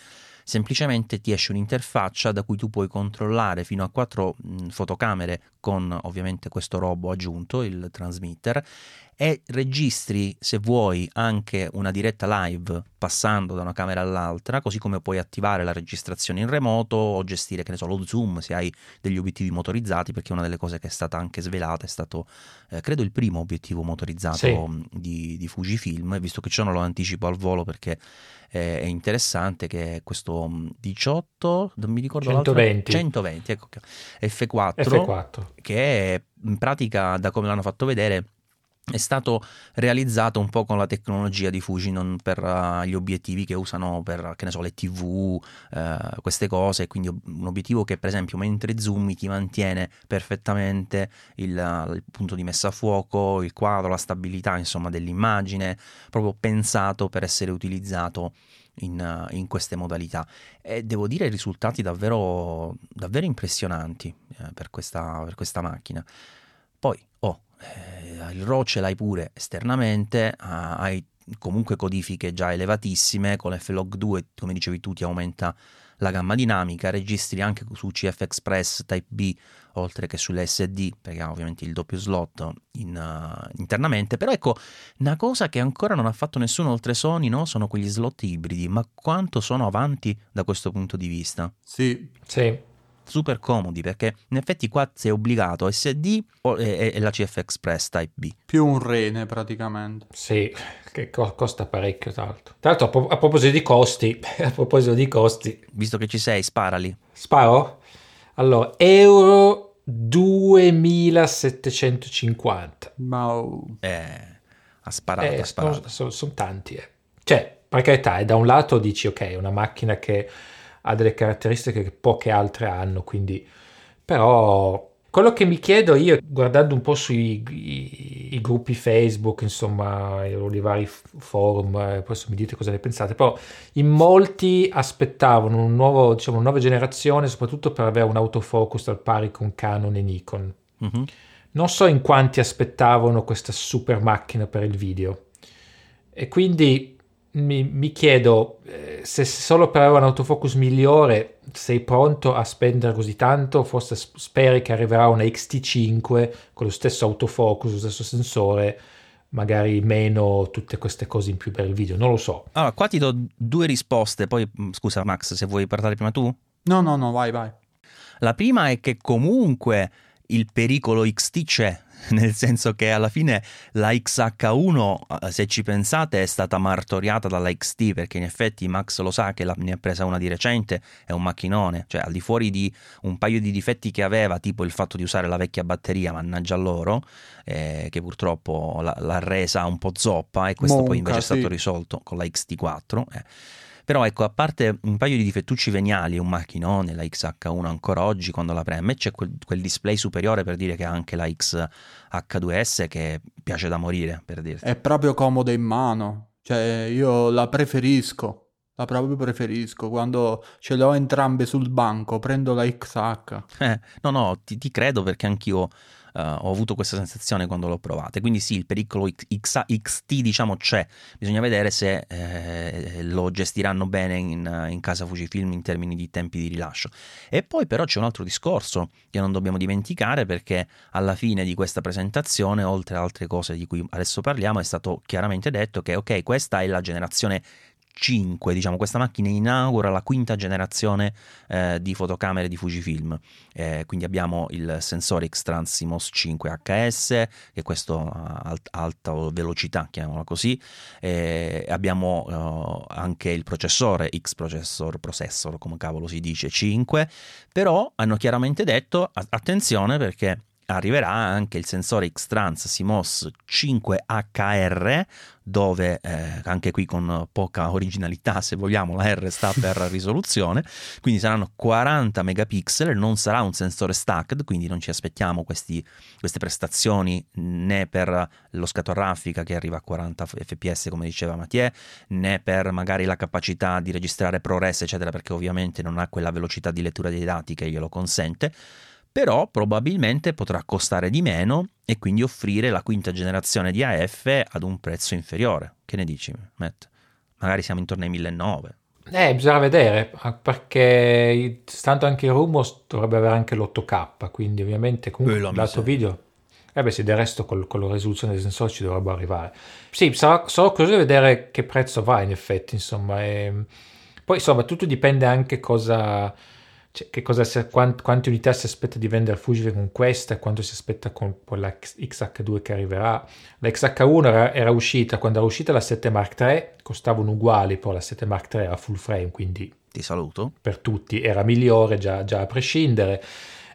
semplicemente ti esce un'interfaccia da cui tu puoi controllare fino a quattro fotocamere con ovviamente questo robo aggiunto, il transmitter, e registri se vuoi anche una diretta live passando da una camera all'altra, così come puoi attivare la registrazione in remoto o gestire, che ne so, lo zoom se hai degli obiettivi motorizzati, perché una delle cose che è stata anche svelata è stato, eh, credo, il primo obiettivo motorizzato Sì. di, di Fujifilm, visto che ciò non lo anticipo al volo perché è interessante che è questo mh, 18, non mi ricordo l'altro, 120. 120, ecco, che- F4, F4. che è, in pratica, da come l'hanno fatto vedere, è stato realizzato un po' con la tecnologia di Fuji non per uh, gli obiettivi che usano per che ne so le tv eh, queste cose quindi un obiettivo che per esempio mentre zoomi ti mantiene perfettamente il, uh, il punto di messa a fuoco il quadro la stabilità insomma dell'immagine proprio pensato per essere utilizzato in, uh, in queste modalità. E devo dire risultati davvero davvero impressionanti eh, per, questa, per questa macchina. Poi oh eh, il RAW ce l'hai pure esternamente, ah, hai comunque codifiche già elevatissime, con l'F-Log 2, come dicevi tu, ti aumenta la gamma dinamica, registri anche su CF Express Type B, oltre che sulle SD, perché ha ovviamente il doppio slot in, uh, internamente, però ecco, una cosa che ancora non ha fatto nessuno oltre Sony, no? sono quegli slot ibridi, ma quanto sono avanti da questo punto di vista? Sì, Sì. Super comodi perché in effetti qua sei obbligato a SD o- e, e la CF Express Type B. più un rene praticamente. Sì, che co- costa parecchio tra l'altro. Tra l'altro a, pro- a proposito di costi, *laughs* a proposito di costi, Visto che ci sei, sparali. sparo? Allora, euro 2750. Ma oh, Eh, ha sparato, Eh, ha sparato. sono, tanti, eh. Cioè, per carità, è da un lato dici, ok, è una macchina che ha delle caratteristiche che poche altre hanno, quindi... Però quello che mi chiedo io, guardando un po' sui i, i gruppi Facebook, insomma, i, i vari forum, eh, adesso mi dite cosa ne pensate, però in molti aspettavano un nuovo, diciamo, una nuova generazione, soprattutto per avere un autofocus al pari con Canon e Nikon. Mhm. Non so in quanti aspettavano questa super macchina per il video. E quindi mi, mi chiedo eh, se solo per avere un autofocus migliore sei pronto a spendere così tanto, forse speri che arriverà una XT5 con lo stesso autofocus, lo stesso sensore, magari meno tutte queste cose in più per il video, non lo so. Allora, qua ti do due risposte, poi mh, scusa Max, se vuoi parlare prima tu. no, no, no, vai, vai. La prima è che comunque il pericolo XT c'è, *laughs* nel senso che alla fine la XH1, eh, se ci pensate, è stata martoriata dalla XT, perché in effetti Max lo sa che la- ne ha presa una di recente, è un macchinone, cioè al di fuori di un paio di difetti che aveva, tipo il fatto di usare la vecchia batteria, mannaggia loro, eh, che purtroppo l'ha, l'ha resa un po' zoppa e questo poi Monca, invece è stato sì. risolto con la XT4. eh. Però ecco, a parte un paio di difettucci veniali, un macchinone, la XH1 ancora oggi quando la preme, c'è quel, quel display superiore per dire che ha anche la XH2S che piace da morire, per dirti. È proprio comoda in mano. Cioè, io la preferisco. La proprio preferisco. Quando ce le ho entrambe sul banco, prendo la XH. Eh, no, no, ti, ti credo perché anch'io eh, ho avuto questa sensazione quando l'ho provata. Quindi sì, il pericolo X- XT diciamo c'è, bisogna vedere se eh, lo gestiranno bene in, in casa Fujifilm in termini di tempi di rilascio. E poi però c'è un altro discorso che non dobbiamo dimenticare perché alla fine di questa presentazione, oltre ad altre cose di cui adesso parliamo, è stato chiaramente detto che ok, questa è la generazione 5, diciamo, questa macchina inaugura la quinta generazione eh, di fotocamere di Fujifilm. Eh, quindi abbiamo il sensore X-Trans CMOS 5 HS, che è questo a alt- alta velocità, chiamiamolo così. Eh, abbiamo eh, anche il processore X-Processor, processor, come cavolo si dice, 5. Però hanno chiaramente detto, attenzione perché arriverà anche il sensore X-Trans CMOS 5HR dove eh, anche qui con poca originalità se vogliamo la R sta per *laughs* risoluzione. Quindi saranno 40 megapixel non sarà un sensore stacked quindi non ci aspettiamo questi, queste prestazioni né per lo scatto a raffica che arriva a 40 fps come diceva Mathieu né per magari la capacità di registrare ProRes eccetera perché ovviamente non ha quella velocità di lettura dei dati che glielo consente però probabilmente potrà costare di meno e quindi offrire la quinta generazione di AF ad un prezzo inferiore. Che ne dici, Matt? Magari siamo intorno ai 1900. Eh, bisogna vedere, perché stando anche il Rumors dovrebbe avere anche l'8K, quindi ovviamente comunque Quello l'altro mi video... Eh beh sì, del resto col- con, la risoluzione del sensore ci dovrebbe arrivare. Sì, sarò, sarò curioso di vedere che prezzo va in effetti, insomma. E... Poi insomma, tutto dipende anche cosa... Cioè, che cosa si, quant, quante unità si aspetta di vendere Fujifilm con questa e quanto si aspetta con, la XH2 che arriverà. La XH1 era, era, uscita, quando era uscita la 7 Mark III costavano uguali, poi la 7 Mark III era full frame, quindi ti saluto. Per tutti era migliore già, già a prescindere.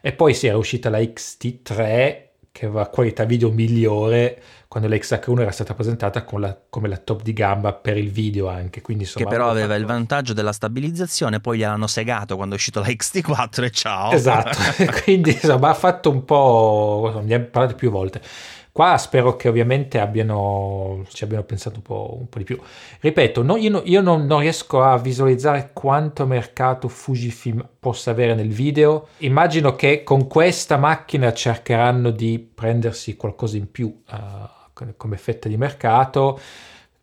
E poi si era uscita la XT3 che aveva qualità video migliore quando la XH1 era stata presentata la, come la top di gamba per il video anche. Quindi, insomma, che però aveva fatto... il vantaggio della stabilizzazione, poi gliel'hanno segato quando è uscito la XT4 e ciao. Esatto, *laughs* quindi insomma ha fatto un po', ne abbiamo parlato più volte. Qua spero che ovviamente abbiano, ci abbiano pensato un po', un po di più. Ripeto, no, io, io non, non, riesco a visualizzare quanto mercato Fujifilm possa avere nel video. Immagino che con questa macchina cercheranno di prendersi qualcosa in più uh, come fetta di mercato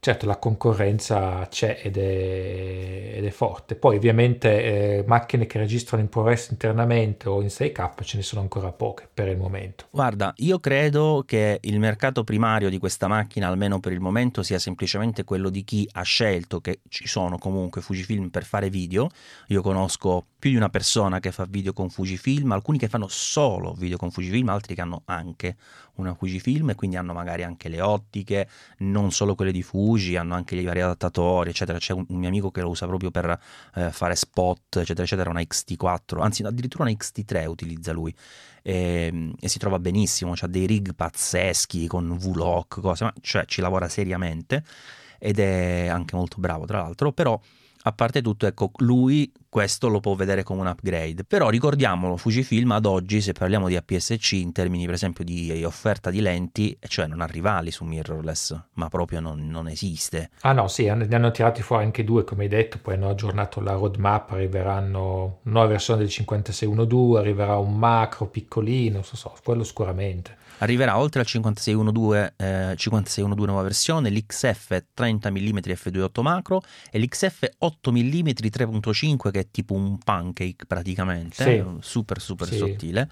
certo la concorrenza c'è ed è, ed è forte. Poi ovviamente eh, macchine che registrano in ProRes internamente o in 6K ce ne sono ancora poche per il momento. Guarda, io credo che il mercato primario di questa macchina, almeno per il momento, sia semplicemente quello di chi ha scelto che ci sono comunque Fujifilm per fare video. Io conosco più di una persona che fa video con Fujifilm, alcuni che fanno solo video con Fujifilm, altri che hanno anche una Fujifilm e quindi hanno magari anche le ottiche, non solo quelle di Fuji, hanno anche i vari adattatori, eccetera. C'è un, un mio amico che lo usa proprio per eh, fare spot, eccetera, eccetera, una XT4, anzi addirittura una XT3 utilizza lui. E, ehm, e si trova benissimo, ha dei rig pazzeschi con V-Lock, cose, ma cioè ci lavora seriamente ed è anche molto bravo tra l'altro, però a parte tutto, ecco, lui questo lo può vedere come un upgrade. Però ricordiamolo, Fujifilm ad oggi, se parliamo di APS-C in termini per esempio di offerta di lenti, cioè non ha rivali su mirrorless, ma proprio non, non esiste. Ah no, sì, ne hanno tirati fuori anche due, come hai detto, poi hanno aggiornato la roadmap, arriveranno nuova versione del 5612, arriverà un macro piccolino, so, so, quello sicuramente. Arriverà oltre al 5612, eh, 5612 nuova versione, l'XF 30 mm f2.8 macro e l'XF 8 mm 3.5 che è tipo un pancake praticamente, sì. super super sì. sottile.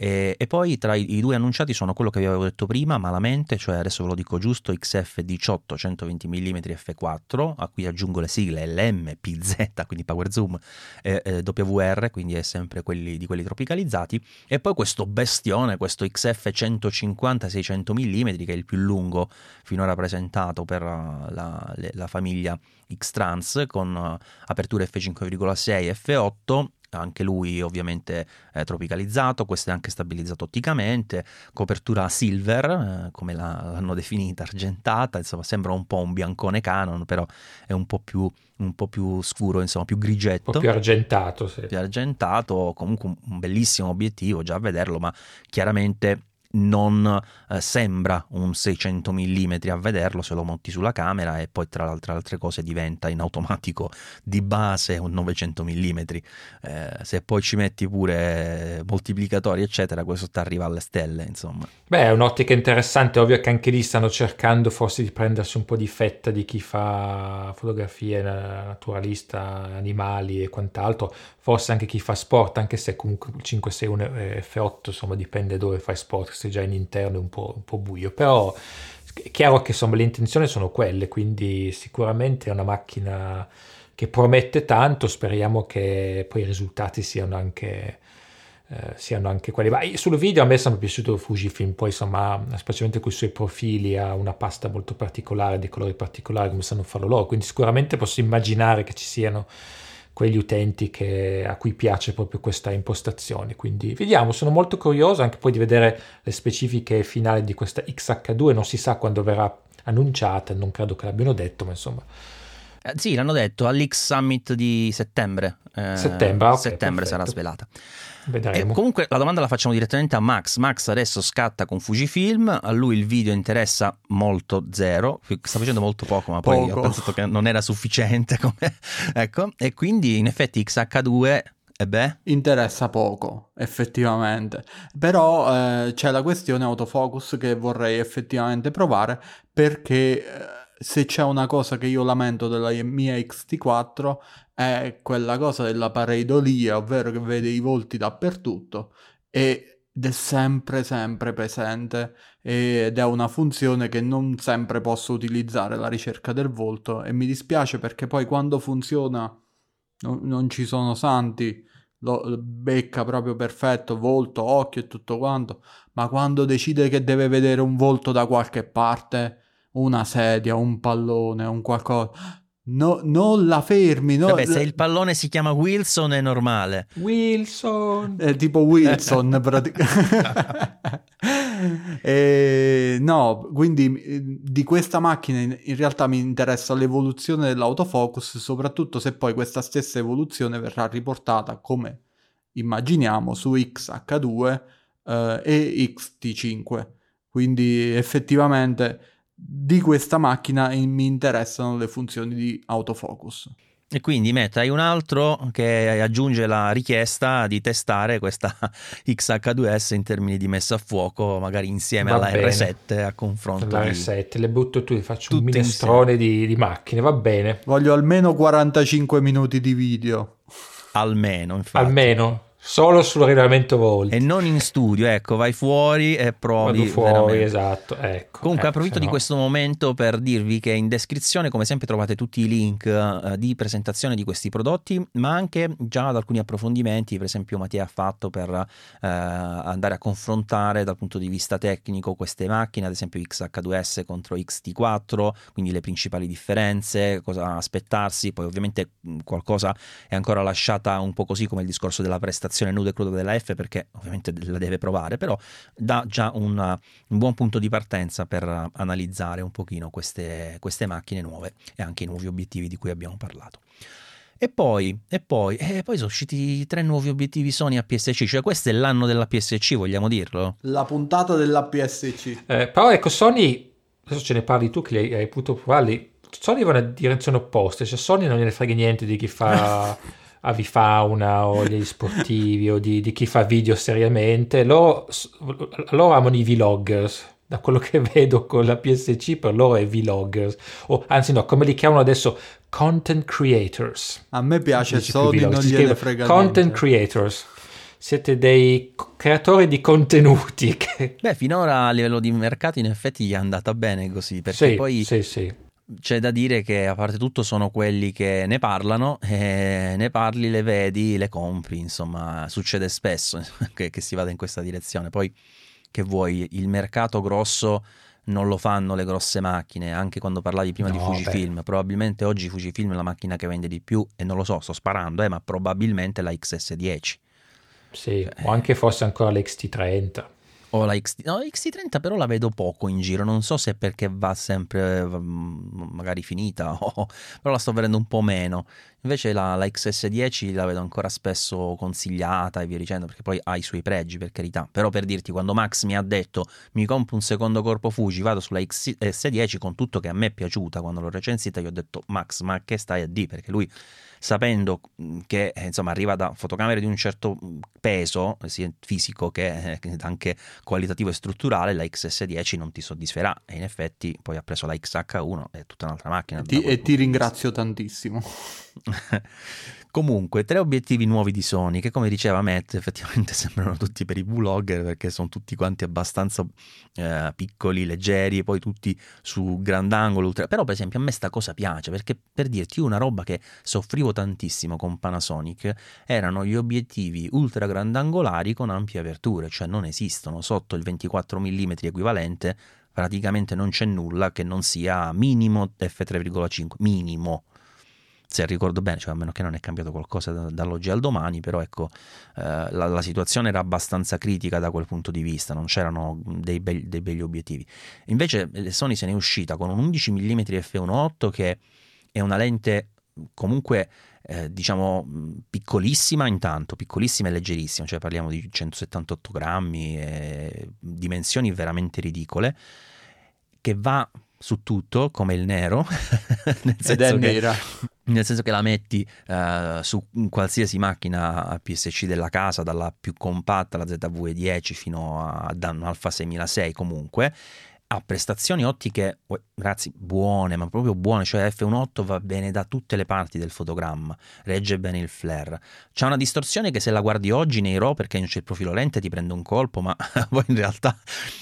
E, e, poi tra i, i, due annunciati sono quello che vi avevo detto prima, malamente, cioè adesso ve lo dico giusto, XF18 120 mm f4, a cui aggiungo le sigle LM, PZ, quindi Power Zoom, e, e WR, quindi è sempre quelli di quelli tropicalizzati, e poi questo bestione, questo XF 150 600 mm, che è il più lungo finora presentato per la, la famiglia X-Trans, con apertura f5,6 f8 anche lui ovviamente eh, tropicalizzato, questo è anche stabilizzato otticamente, copertura silver, eh, come la, l'hanno definita, argentata, insomma sembra un po' un biancone Canon, però è un po' più, un po più scuro, insomma più grigetto. Un po' più argentato, sì. Più argentato, comunque un bellissimo obiettivo, già a vederlo, ma chiaramente non eh, sembra un 600 mm a vederlo se lo monti sulla camera e poi tra le altre cose diventa in automatico di base un 900 mm eh, se poi ci metti pure moltiplicatori eccetera questo ti arriva alle stelle insomma. Beh è un'ottica interessante ovvio che anche lì stanno cercando forse di prendersi un po' di fetta di chi fa fotografie naturalista animali e quant'altro. Forse anche chi fa sport, anche se comunque il 561 F8 insomma dipende dove fai sport, se già in interno è un po', un po buio, però è chiaro che insomma le intenzioni sono quelle, quindi sicuramente è una macchina che promette tanto, speriamo che poi i risultati siano anche, eh, siano anche quelli. Ma sul video a me è sempre piaciuto Fujifilm, poi insomma, specialmente con i suoi profili, ha una pasta molto particolare, dei colori particolari come sanno farlo loro, quindi sicuramente posso immaginare che ci siano quegli utenti che, a cui piace proprio questa impostazione. Quindi vediamo, sono molto curioso anche poi di vedere le specifiche finali di questa XH2, non si sa quando verrà annunciata, non credo che l'abbiano detto, ma insomma... Eh, sì, l'hanno detto all'X Summit di settembre. Eh, settembre, okay, settembre sarà svelata. Vedremo. E comunque la domanda la facciamo direttamente a Max. Max adesso scatta con Fujifilm, a lui il video interessa molto zero, sta facendo molto poco, ma poi poco. ho pensato che non era sufficiente. *laughs* Come... ecco, e quindi in effetti XH2 E beh? Interessa poco, effettivamente. Però eh, c'è la questione autofocus che vorrei effettivamente provare perché eh, se c'è una cosa che io lamento della mia XT4 è quella cosa della pareidolia, ovvero che vede i volti dappertutto ed è sempre sempre presente ed è una funzione che non sempre posso utilizzare la ricerca del volto. E mi dispiace perché poi quando funziona non, non ci sono santi lo becca proprio perfetto, volto, occhio e tutto quanto, ma quando decide che deve vedere un volto da qualche parte, una sedia, un pallone, un qualcosa, no, non la fermi. No, Vabbè, se il pallone si chiama Wilson è normale. Wilson! È tipo Wilson, *laughs* praticamente. *laughs* E, no, quindi di questa macchina in, in, realtà mi interessa l'evoluzione dell'autofocus, soprattutto se poi questa stessa evoluzione verrà riportata come immaginiamo su XH2 eh, e XT5. Quindi effettivamente di questa macchina mi interessano le funzioni di autofocus. E quindi Matt, hai un altro che aggiunge la richiesta di testare questa *laughs* XH2S in termini di messa a fuoco, magari insieme Va alla bene. R7 a confronto. La di- R7, le butto tu, faccio un Tutte minestrone di, di macchine, va bene. Voglio almeno 45 minuti di video. Almeno, infatti. Almeno, solo sul regolamento volti. E non in studio, ecco, vai fuori e provi. Vado fuori, veramente. esatto. Ecco, Comunque eh, approfitto di no- questo momento per dirvi che in descrizione come sempre trovate tutti i link eh, di presentazione di questi prodotti ma anche già ad alcuni approfondimenti per esempio Mattia ha fatto per eh, andare a confrontare dal punto di vista tecnico queste macchine ad esempio XH2S contro XT4 quindi le principali differenze cosa aspettarsi poi ovviamente qualcosa è ancora lasciata un po' così come il discorso della prestazione nuda e cruda della F perché ovviamente la deve provare però dà già una- un buon punto di partenza per analizzare un pochino queste, queste macchine nuove e anche i nuovi obiettivi di cui abbiamo parlato. E poi, e poi, e poi sono usciti tre nuovi obiettivi Sony a PSC, cioè questo è l'anno della PSC, vogliamo dirlo? La puntata della PSC. Eh, però ecco, Sony, adesso ce ne parli tu che hai, hai potuto provarli, Sony va in direzione opposta, cioè Sony non gliene frega niente di chi fa *laughs* avifauna o gli sportivi o di, di chi fa video seriamente, loro, loro amano i vloggers. Da quello che *laughs* vedo con la PSC, per loro è vloggers, o anzi, no, come li chiamano adesso, content creators. A me piace Dici vlog, non gliene frega Content niente. creators. Siete dei creatori di contenuti. *laughs* Che... Beh, finora a livello di mercato in effetti gli è andata bene così, perché Sì, poi sì, sì. C'è da dire che a parte tutto sono quelli che ne parlano, *laughs* e ne parli, le vedi, le compri, insomma succede spesso *laughs* che, che si vada in questa direzione. Poi che vuoi, il mercato grosso non lo fanno le grosse macchine, anche quando parlavi prima di No, Fujifilm, probabilmente oggi Fujifilm è la macchina che vende di più e non lo so, sto sparando, eh, ma probabilmente la XS10 Sì, Cioè, o anche forse ancora l'XT30. O la XT, no, XT30 però la vedo poco in giro, non so se perché va sempre magari finita, *laughs* o- però la sto vedendo un po' meno. Invece la, la XS10 la vedo ancora spesso consigliata e via dicendo, perché poi ha i suoi pregi, per carità. Però per dirti, quando Max mi ha detto mi compro un secondo corpo Fuji, vado sulla XS10 con tutto che a me è piaciuta, quando l'ho recensita gli ho detto Max, ma che stai a dire? Perché lui sapendo mh, che eh, insomma arriva da fotocamere di un certo mh, peso sia fisico che eh, anche qualitativo e strutturale la XS10 non ti soddisferà e in effetti poi ha preso la XH1 è tutta un'altra macchina Ti- e ti di vista. ringrazio tantissimo. *laughs* Comunque, tre obiettivi nuovi di Sony che come diceva Matt effettivamente *laughs* sembrano tutti per i vlogger perché sono tutti quanti abbastanza eh, piccoli, leggeri, poi tutti su grandangolo, ultra... però per esempio a me sta cosa piace perché per dirti una roba che soffrivo tantissimo con Panasonic erano gli obiettivi ultra grandangolari con ampie aperture, cioè non esistono sotto il 24 mm equivalente praticamente non c'è nulla che non sia minimo f3,5 minimo se ricordo bene, cioè a meno che non è cambiato qualcosa da- dall'oggi al domani, però ecco, eh, la, la situazione era abbastanza critica da quel punto di vista, non c'erano dei, be- dei begli obiettivi. Invece eh, Sony se n'è uscita con un 11 mm f1.8 che è una lente comunque eh, diciamo piccolissima intanto, piccolissima e leggerissima, cioè parliamo di 178 grammi, e dimensioni veramente ridicole, che va su tutto come il nero, *laughs* nel Ed è senso che nera. Nel senso che la metti uh, su qualsiasi macchina PSC della casa, dalla più compatta, la ZV10 fino a un Alfa 6006 comunque, ha prestazioni ottiche, ragazzi, buone, ma proprio buone, cioè F1.8 va bene da tutte le parti del fotogramma, regge bene il flare. C'è una distorsione che se la guardi oggi nei RAW perché non c'è il profilo lente ti prende un colpo, ma *laughs* poi in realtà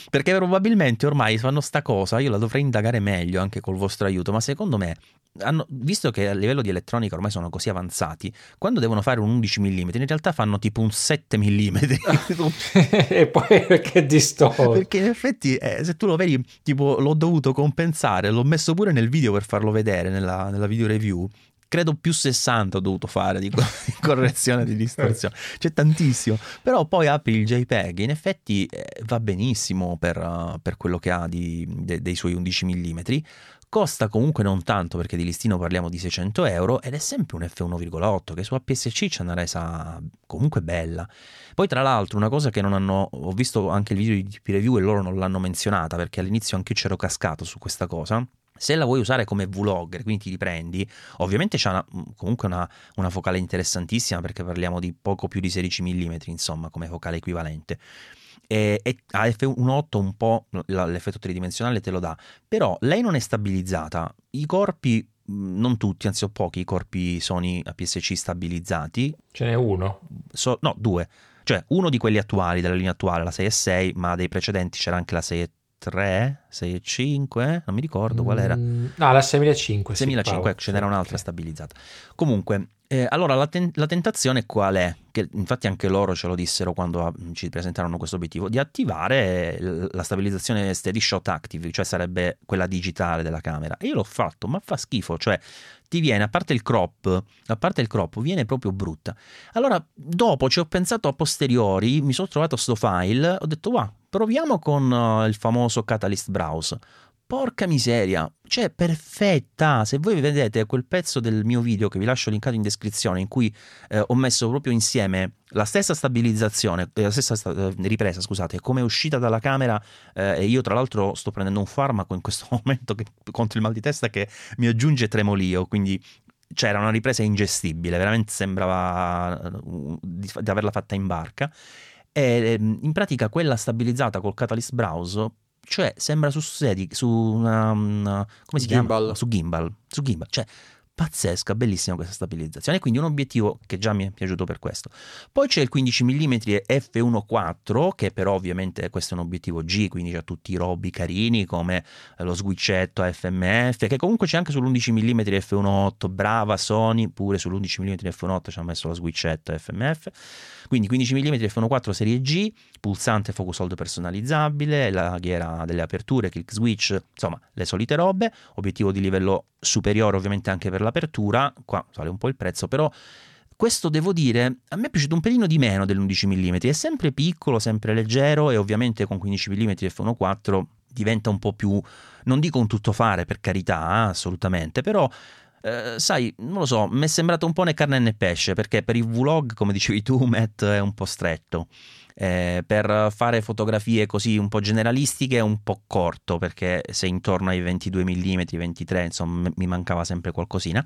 perché probabilmente ormai fanno sta cosa, io la dovrei indagare meglio anche col vostro aiuto, ma secondo me hanno, visto che a livello di elettronica ormai sono così avanzati, quando devono fare un 11 mm, in realtà fanno tipo un 7 mm. *laughs* e poi perché distorto? Perché in effetti, eh, se tu lo vedi, tipo l'ho dovuto compensare, l'ho messo pure nel video per farlo vedere nella, nella video review. Credo più 60 ho dovuto fare *laughs* di, correzione di distorsione. C'è tantissimo. Però poi apri il JPEG, in effetti eh, va benissimo per, uh, per, quello che ha di, de, dei suoi 11 mm Costa comunque non tanto perché di listino parliamo di 600 euro ed è sempre un F1,8 che su APS-C c'è una resa comunque bella. Poi tra l'altro una cosa che non hanno, ho visto anche il video di TP Review e loro non l'hanno menzionata perché all'inizio anche io c'ero cascato su questa cosa. Se la vuoi usare come vlogger, quindi ti riprendi, ovviamente c'è una, comunque una, una, focale interessantissima perché parliamo di poco più di 16 mm, insomma, come focale equivalente e, e a F1.8 un po' l'effetto tridimensionale te lo dà, però lei non è stabilizzata, i corpi non tutti, anzi ho pochi i corpi Sony APS-C stabilizzati. Ce n'è uno? So, no, due. Cioè uno di quelli attuali, della linea attuale, la 6.6, ma dei precedenti c'era anche la 6.3, 6.5, non mi ricordo qual era. Mm, no, la 6.5. 6.5, ecco, ce n'era un'altra okay. stabilizzata. Comunque, eh, allora, la, ten- la, tentazione qual è? Che infatti anche loro ce lo dissero quando ah, ci presentarono questo obiettivo, di attivare la stabilizzazione Steady Shot Active, cioè sarebbe quella digitale della camera. E io l'ho fatto, ma fa schifo, cioè ti viene, a parte il crop, a parte il crop, viene proprio brutta. Allora, dopo ci ho pensato a posteriori, mi sono trovato sto file, ho detto, wow, proviamo con uh, il famoso Catalyst Browse Porca miseria, cioè perfetta. Se voi vedete quel pezzo del mio video che vi lascio linkato in descrizione, in cui eh, ho messo proprio insieme la stessa stabilizzazione, eh, la stessa sta- eh, ripresa, scusate, come uscita dalla camera, eh, e io tra l'altro sto prendendo un farmaco in questo *laughs* momento che, contro il mal di testa che mi aggiunge tremolio, quindi cioè era una ripresa ingestibile, veramente sembrava uh, di, di averla fatta in barca. E ehm, in pratica quella stabilizzata col Catalyst Browse cioè sembra su sedi, su una, una come si gimbal. chiama? Su gimbal, su gimbal, cioè pazzesca, bellissima questa stabilizzazione, quindi un obiettivo che già mi è piaciuto per questo. Poi c'è il 15 mm f1.4, che però ovviamente questo è un obiettivo G, quindi c'ha tutti i robi carini come lo sguiccetto FMF, che comunque c'è anche sull'11 mm f1.8, brava Sony, pure sull'11 mm f1.8 ci ha messo lo sguiccetto FMF. Quindi 15 mm f1.4 serie G, pulsante focus hold personalizzabile, la ghiera delle aperture, click switch, insomma le solite robe, obiettivo di livello superiore ovviamente anche per l'apertura, qua sale un po' il prezzo, però questo devo dire, a me è piaciuto un pelino di meno dell'11 mm, è sempre piccolo, sempre leggero e ovviamente con 15 mm f1.4 diventa un po' più, non dico un tuttofare per carità, assolutamente, però eh, sai, non lo so, mi è sembrato un po' né carne né pesce, perché per i vlog, come dicevi tu, Matt, è un po' stretto. Eh, per fare fotografie così un po' generalistiche è un po' corto perché sei intorno ai 22 mm, 23, insomma mi mancava sempre qualcosina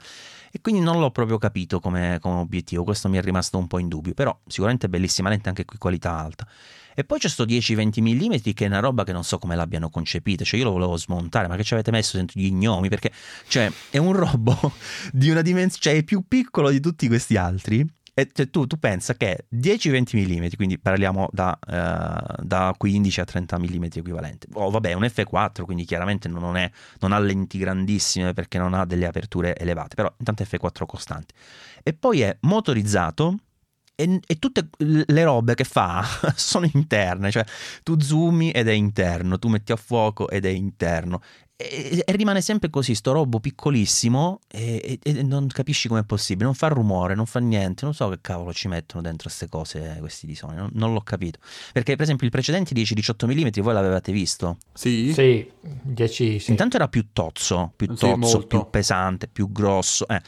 e quindi non l'ho proprio capito come, come obiettivo, questo mi è rimasto un po' in dubbio, però sicuramente bellissima lente anche qui qualità alta. E poi c'è sto 10-20 mm che è una roba che non so come l'abbiano concepita, cioè io lo volevo smontare, ma che ci avete messo dentro gli gnomi? Perché cioè è un *laughs* robo di una dimensione, cioè è più piccolo di tutti questi altri e cioè, tu, tu, pensa che 10-20 mm, quindi parliamo da, uh, da, 15 a 30 mm equivalente. Oh, vabbè, un F4, quindi chiaramente non, è, non, ha lenti grandissime perché non ha delle aperture elevate, però intanto F4 costante. E poi è motorizzato e, tutte le robe che fa *laughs* sono interne, cioè tu zoomi ed è interno, tu metti a fuoco ed è interno e, e rimane sempre così, sto robo piccolissimo e, e non capisci com'è possibile, non fa rumore, non fa niente, non so che cavolo ci mettono dentro queste cose questi di Sony, non, non l'ho capito. Perché per esempio il precedente 10-18 mm voi l'avevate visto? Sì. Sì, 10 sì. Intanto era più tozzo, più tozzo, sì, più pesante, più grosso. Eh.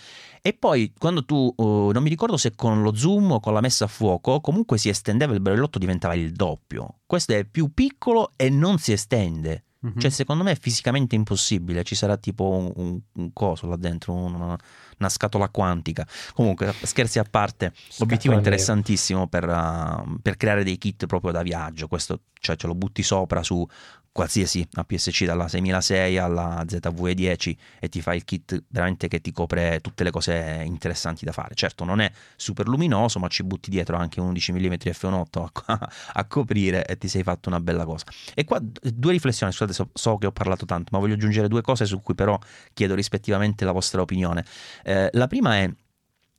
E poi quando tu, uh, non mi ricordo se con lo zoom o con la messa a fuoco, comunque si estendeva il barellotto, diventava il doppio. Questo è più piccolo e non si estende Mm-hmm. Cioè, secondo me è fisicamente impossibile. Ci sarà tipo un, un, un coso là dentro, una, una, scatola quantica. Comunque, scherzi a parte, Scatola obiettivo interessantissimo per, uh, per, creare dei kit proprio da viaggio. Questo cioè, ce lo butti sopra su qualsiasi APS-C dalla 6006 alla ZVE10 e ti fa il kit veramente che ti copre tutte le cose interessanti da fare. Certo non è super luminoso ma ci butti dietro anche un 11 mm f1.8 a, *laughs* a, coprire e ti sei fatto una bella cosa. E qua due riflessioni, scusate so, so, che ho parlato tanto ma voglio aggiungere due cose su cui però chiedo rispettivamente la vostra opinione. Eh, la prima è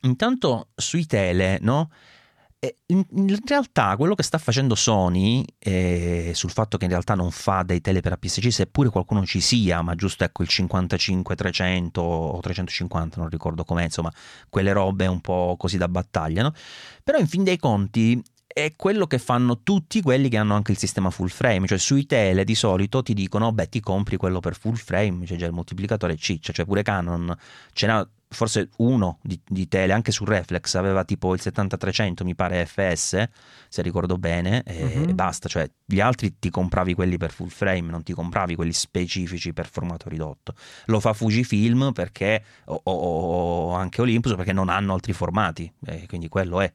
intanto sui tele, no? In, in, realtà quello che sta facendo Sony eh, sul fatto che in realtà non fa dei tele per APS-C seppure qualcuno ci sia ma giusto ecco il 55-300 o 350 non ricordo com'è insomma quelle robe un po' così da battaglia no? però in fin dei conti è quello che fanno tutti quelli che hanno anche il sistema full frame, cioè sui tele di solito ti dicono beh ti compri quello per full frame, c'è cioè già il moltiplicatore ciccia, cioè pure Canon ce n'ha forse uno di, di, tele, anche su Reflex aveva tipo il 7300 mi pare FS, se ricordo bene, e, uh-huh. e, basta, cioè gli altri ti compravi quelli per full frame, non ti compravi quelli specifici per formato ridotto. Lo fa Fujifilm perché, o, o, o anche Olympus perché non hanno altri formati, e quindi quello è.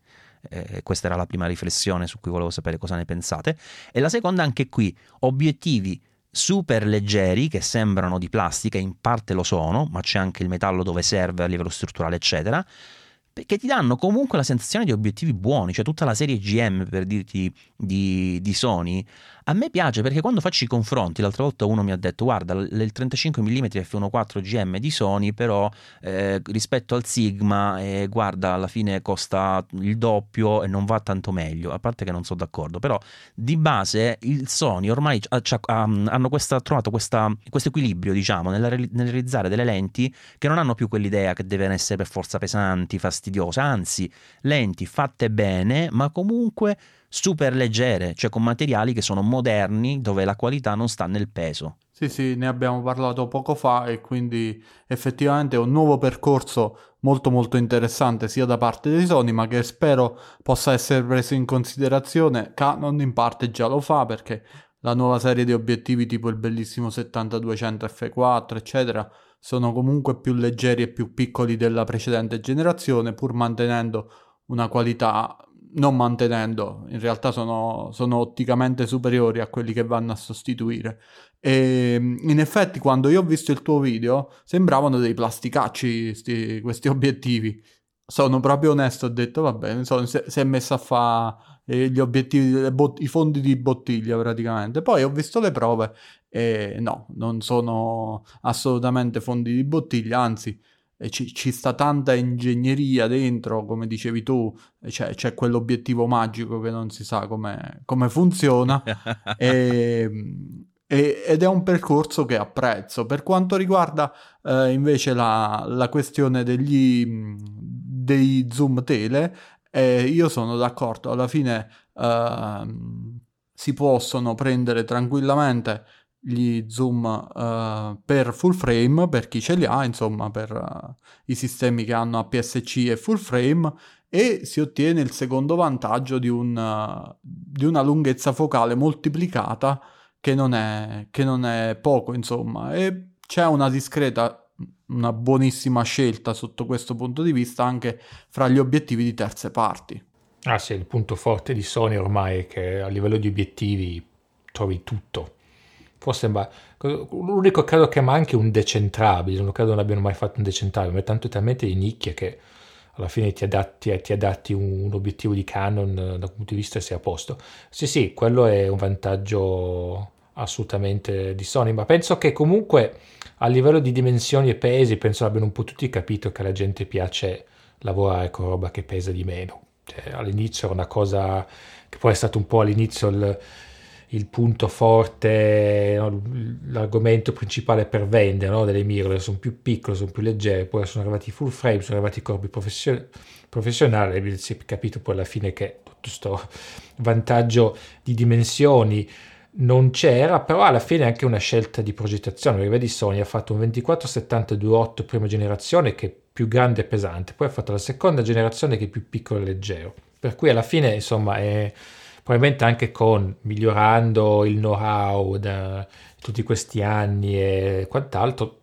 Eh, questa era la prima riflessione su cui volevo sapere cosa ne pensate. E la seconda, anche qui, obiettivi super leggeri che sembrano di plastica, in parte lo sono, ma c'è anche il metallo dove serve a livello strutturale, eccetera, che ti danno comunque la sensazione di obiettivi buoni, cioè tutta la serie GM per dirti di, di Sony a me piace perché quando faccio i confronti, l'altra volta uno mi ha detto guarda il 35 mm f1.4 GM di Sony però eh, rispetto al Sigma eh, guarda alla fine costa il doppio e non va tanto meglio, a parte che non sono d'accordo, però di base il Sony ormai ha, ha, hanno questa, trovato questo equilibrio diciamo nel, nel realizzare delle lenti che non hanno più quell'idea che devono essere per forza pesanti, fastidiose, anzi lenti fatte bene ma comunque super leggere, cioè con materiali che sono moderni dove la qualità non sta nel peso. Sì, sì, ne abbiamo parlato poco fa e quindi effettivamente è un nuovo percorso molto molto interessante sia da parte di Sony ma che spero possa essere preso in considerazione. Canon in parte già lo fa perché la nuova serie di obiettivi tipo il bellissimo 7200 F4 eccetera sono comunque più leggeri e più piccoli della precedente generazione pur mantenendo una qualità non mantenendo, in realtà sono, sono, otticamente superiori a quelli che vanno a sostituire. E in effetti, quando io ho visto il tuo video, sembravano dei plasticacci sti, questi *laughs* obiettivi. Sono proprio onesto, ho detto, va bene, so, si, è messo a fare gli obiettivi, bot- i fondi di bottiglia praticamente. Poi ho visto le prove e no, non sono assolutamente fondi di bottiglia, anzi ci, ci, sta tanta ingegneria dentro, come dicevi tu, c'è, c'è quell'obiettivo magico che non si sa come, come funziona *laughs* e, e, ed è un percorso che apprezzo. Per quanto riguarda eh, invece la, la, questione degli, dei zoom tele, eh, io sono d'accordo, alla fine eh, si possono prendere tranquillamente gli zoom uh, per full frame per chi ce li ha, insomma per uh, i sistemi che hanno APS-C e full frame e si ottiene il secondo vantaggio di, un, uh, di una lunghezza focale moltiplicata che non, è, che non è poco, insomma, e c'è una discreta, una buonissima scelta sotto questo punto di vista anche fra gli obiettivi di terze parti. Ah sì, il punto forte di Sony ormai è che a livello di obiettivi trovi tutto Forse ma, l'unico credo che manchi un decentrabile, non credo non abbiano mai fatto un decentrabile, ma è tanto talmente di nicchia che alla fine ti adatti, ti adatti un, un, obiettivo di Canon da un punto di vista e sei a posto. Sì, sì, quello è un vantaggio assolutamente di Sony, ma penso che comunque a livello di dimensioni e pesi, penso abbiano un po' tutti capito che alla gente piace lavorare con roba che pesa di meno. Cioè, all'inizio era una cosa che poi è stato un po' all'inizio il il punto forte, no? l'argomento principale per vendere no? delle mirrorless, sono più piccole, sono più leggere, poi sono arrivati full frame, sono arrivati i corpi profession- professionali e si è capito poi alla fine che tutto questo *laughs* vantaggio di dimensioni non c'era, però alla fine è anche una scelta di progettazione, perché vedi Sony ha fatto un 2470-28 prima generazione che è più grande e pesante, poi ha fatto la seconda generazione che è più piccolo e leggero, per cui alla fine insomma è probabilmente anche con migliorando il know-how da tutti questi anni e quant'altro,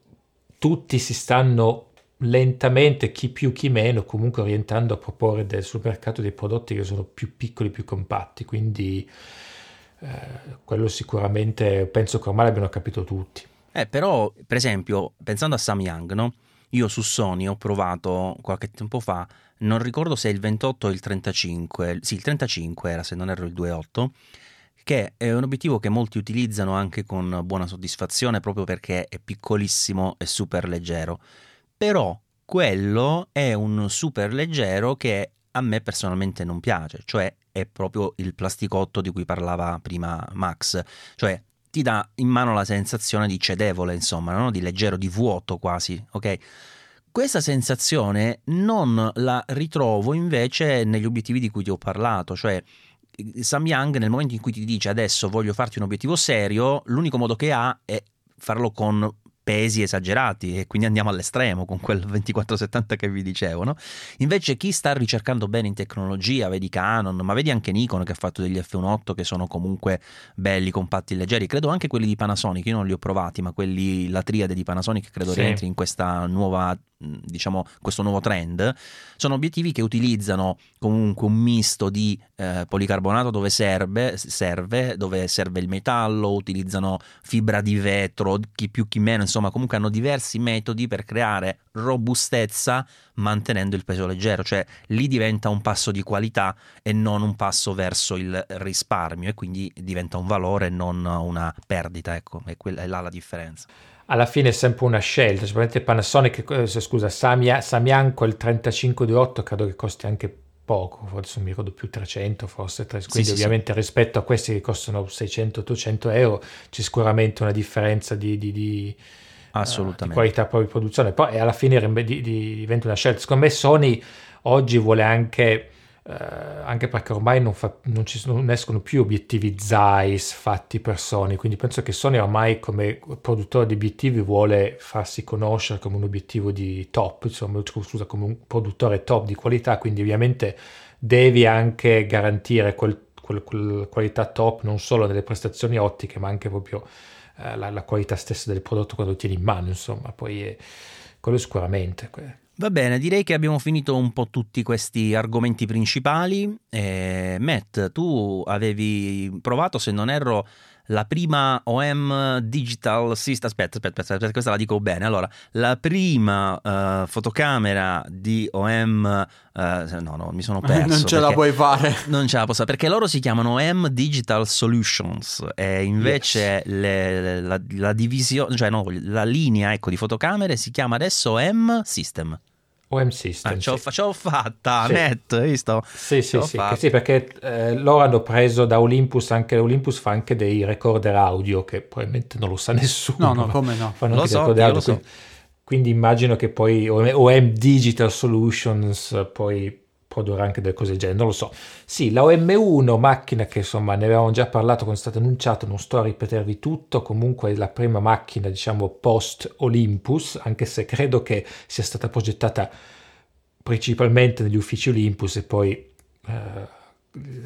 tutti si stanno lentamente, chi più chi meno, comunque orientando a proporre del, sul mercato dei prodotti che sono più piccoli, più compatti, quindi eh, quello sicuramente penso che ormai l'abbiano capito tutti. Eh, però, per esempio, pensando a Sam Young, no? Io su Sony ho provato qualche tempo fa, non ricordo se il 28 o il 35, sì, il 35 era se non erro il 28, che è un obiettivo che molti utilizzano anche con buona soddisfazione proprio perché è piccolissimo e super leggero. Però quello è un super leggero che a me personalmente non piace, cioè è proprio il plasticotto di cui parlava prima Max, cioè ti dà in mano la sensazione di cedevole, insomma, no? di leggero, di vuoto quasi, ok? Questa sensazione non la ritrovo invece negli obiettivi di cui ti ho parlato, cioè Sam Young nel momento in cui ti dice adesso voglio farti un obiettivo serio, l'unico modo che ha è farlo con pesi esagerati e quindi andiamo all'estremo con quel 2470 che vi dicevo, no? Invece chi sta ricercando bene in tecnologia, vedi Canon, ma vedi anche Nikon che ha fatto degli F1.8 che sono comunque belli, compatti e leggeri, credo anche quelli di Panasonic, io non li ho provati, ma quelli, la triade di Panasonic credo sì. rientri in questa nuova diciamo questo nuovo trend sono obiettivi che utilizzano comunque un misto di eh, policarbonato dove serve, serve, dove serve il metallo, utilizzano fibra di vetro, chi più chi meno, insomma comunque hanno diversi metodi per creare robustezza mantenendo il peso leggero, cioè lì diventa un passo di qualità e non un passo verso il risparmio e quindi diventa un valore e non una perdita, ecco, è, quella, è là la differenza alla fine è sempre una scelta, sicuramente Panasonic, eh, scusa, Samia, Samianco il 3528 credo che costi anche poco, forse mi ricordo più 300 forse, quindi sì, ovviamente sì. rispetto a questi che costano 600-800 euro c'è sicuramente una differenza di, di, di, Assolutamente. Uh, di qualità poi di produzione, poi alla fine diventa una scelta, secondo me Sony oggi vuole anche eh, anche perché ormai non, fa, non, ci, non, escono più obiettivi Zeiss fatti per Sony, quindi penso che Sony ormai come produttore di obiettivi vuole farsi conoscere come un obiettivo di top, insomma, scusa, come un produttore top di qualità, quindi ovviamente devi anche garantire quel, quel, quel qualità top non solo nelle prestazioni ottiche, ma anche proprio eh, la, la, qualità stessa del prodotto quando lo tieni in mano, insomma, poi è, quello sicuramente. Va bene, direi che abbiamo finito un po' tutti questi argomenti principali. Eh, Matt, tu avevi provato, se non erro, la prima OM Digital System. Aspetta, aspetta, aspetta, questa la dico bene. Allora, la prima uh, fotocamera di OM. Uh, eh, no, no, mi sono *laughs* perso. non ce la puoi fare. *laughs* Non ce la posso perché loro si chiamano OM Digital Solutions e invece yes. le, la, la divisione, cioè no, la linea ecco, di fotocamere si chiama adesso OM System. OM System. Ah, ce, l'ho, fatta, sì. net, visto? Sì, sì, sì, sì, perché eh, loro hanno preso da Olympus, anche Olympus fa anche dei recorder audio che probabilmente non lo sa *laughs* nessuno. No, no, come no. Fanno lo anche so, recorder audio, so. quindi, quindi, immagino che poi OM Digital Solutions poi produrrà anche delle cose del genere, non lo so. Sì, la OM1, macchina che insomma ne avevamo già parlato quando è stato annunciato, non sto a ripetervi tutto, comunque è la prima macchina diciamo post Olympus, anche se credo che sia stata progettata principalmente negli uffici Olympus e poi... Eh,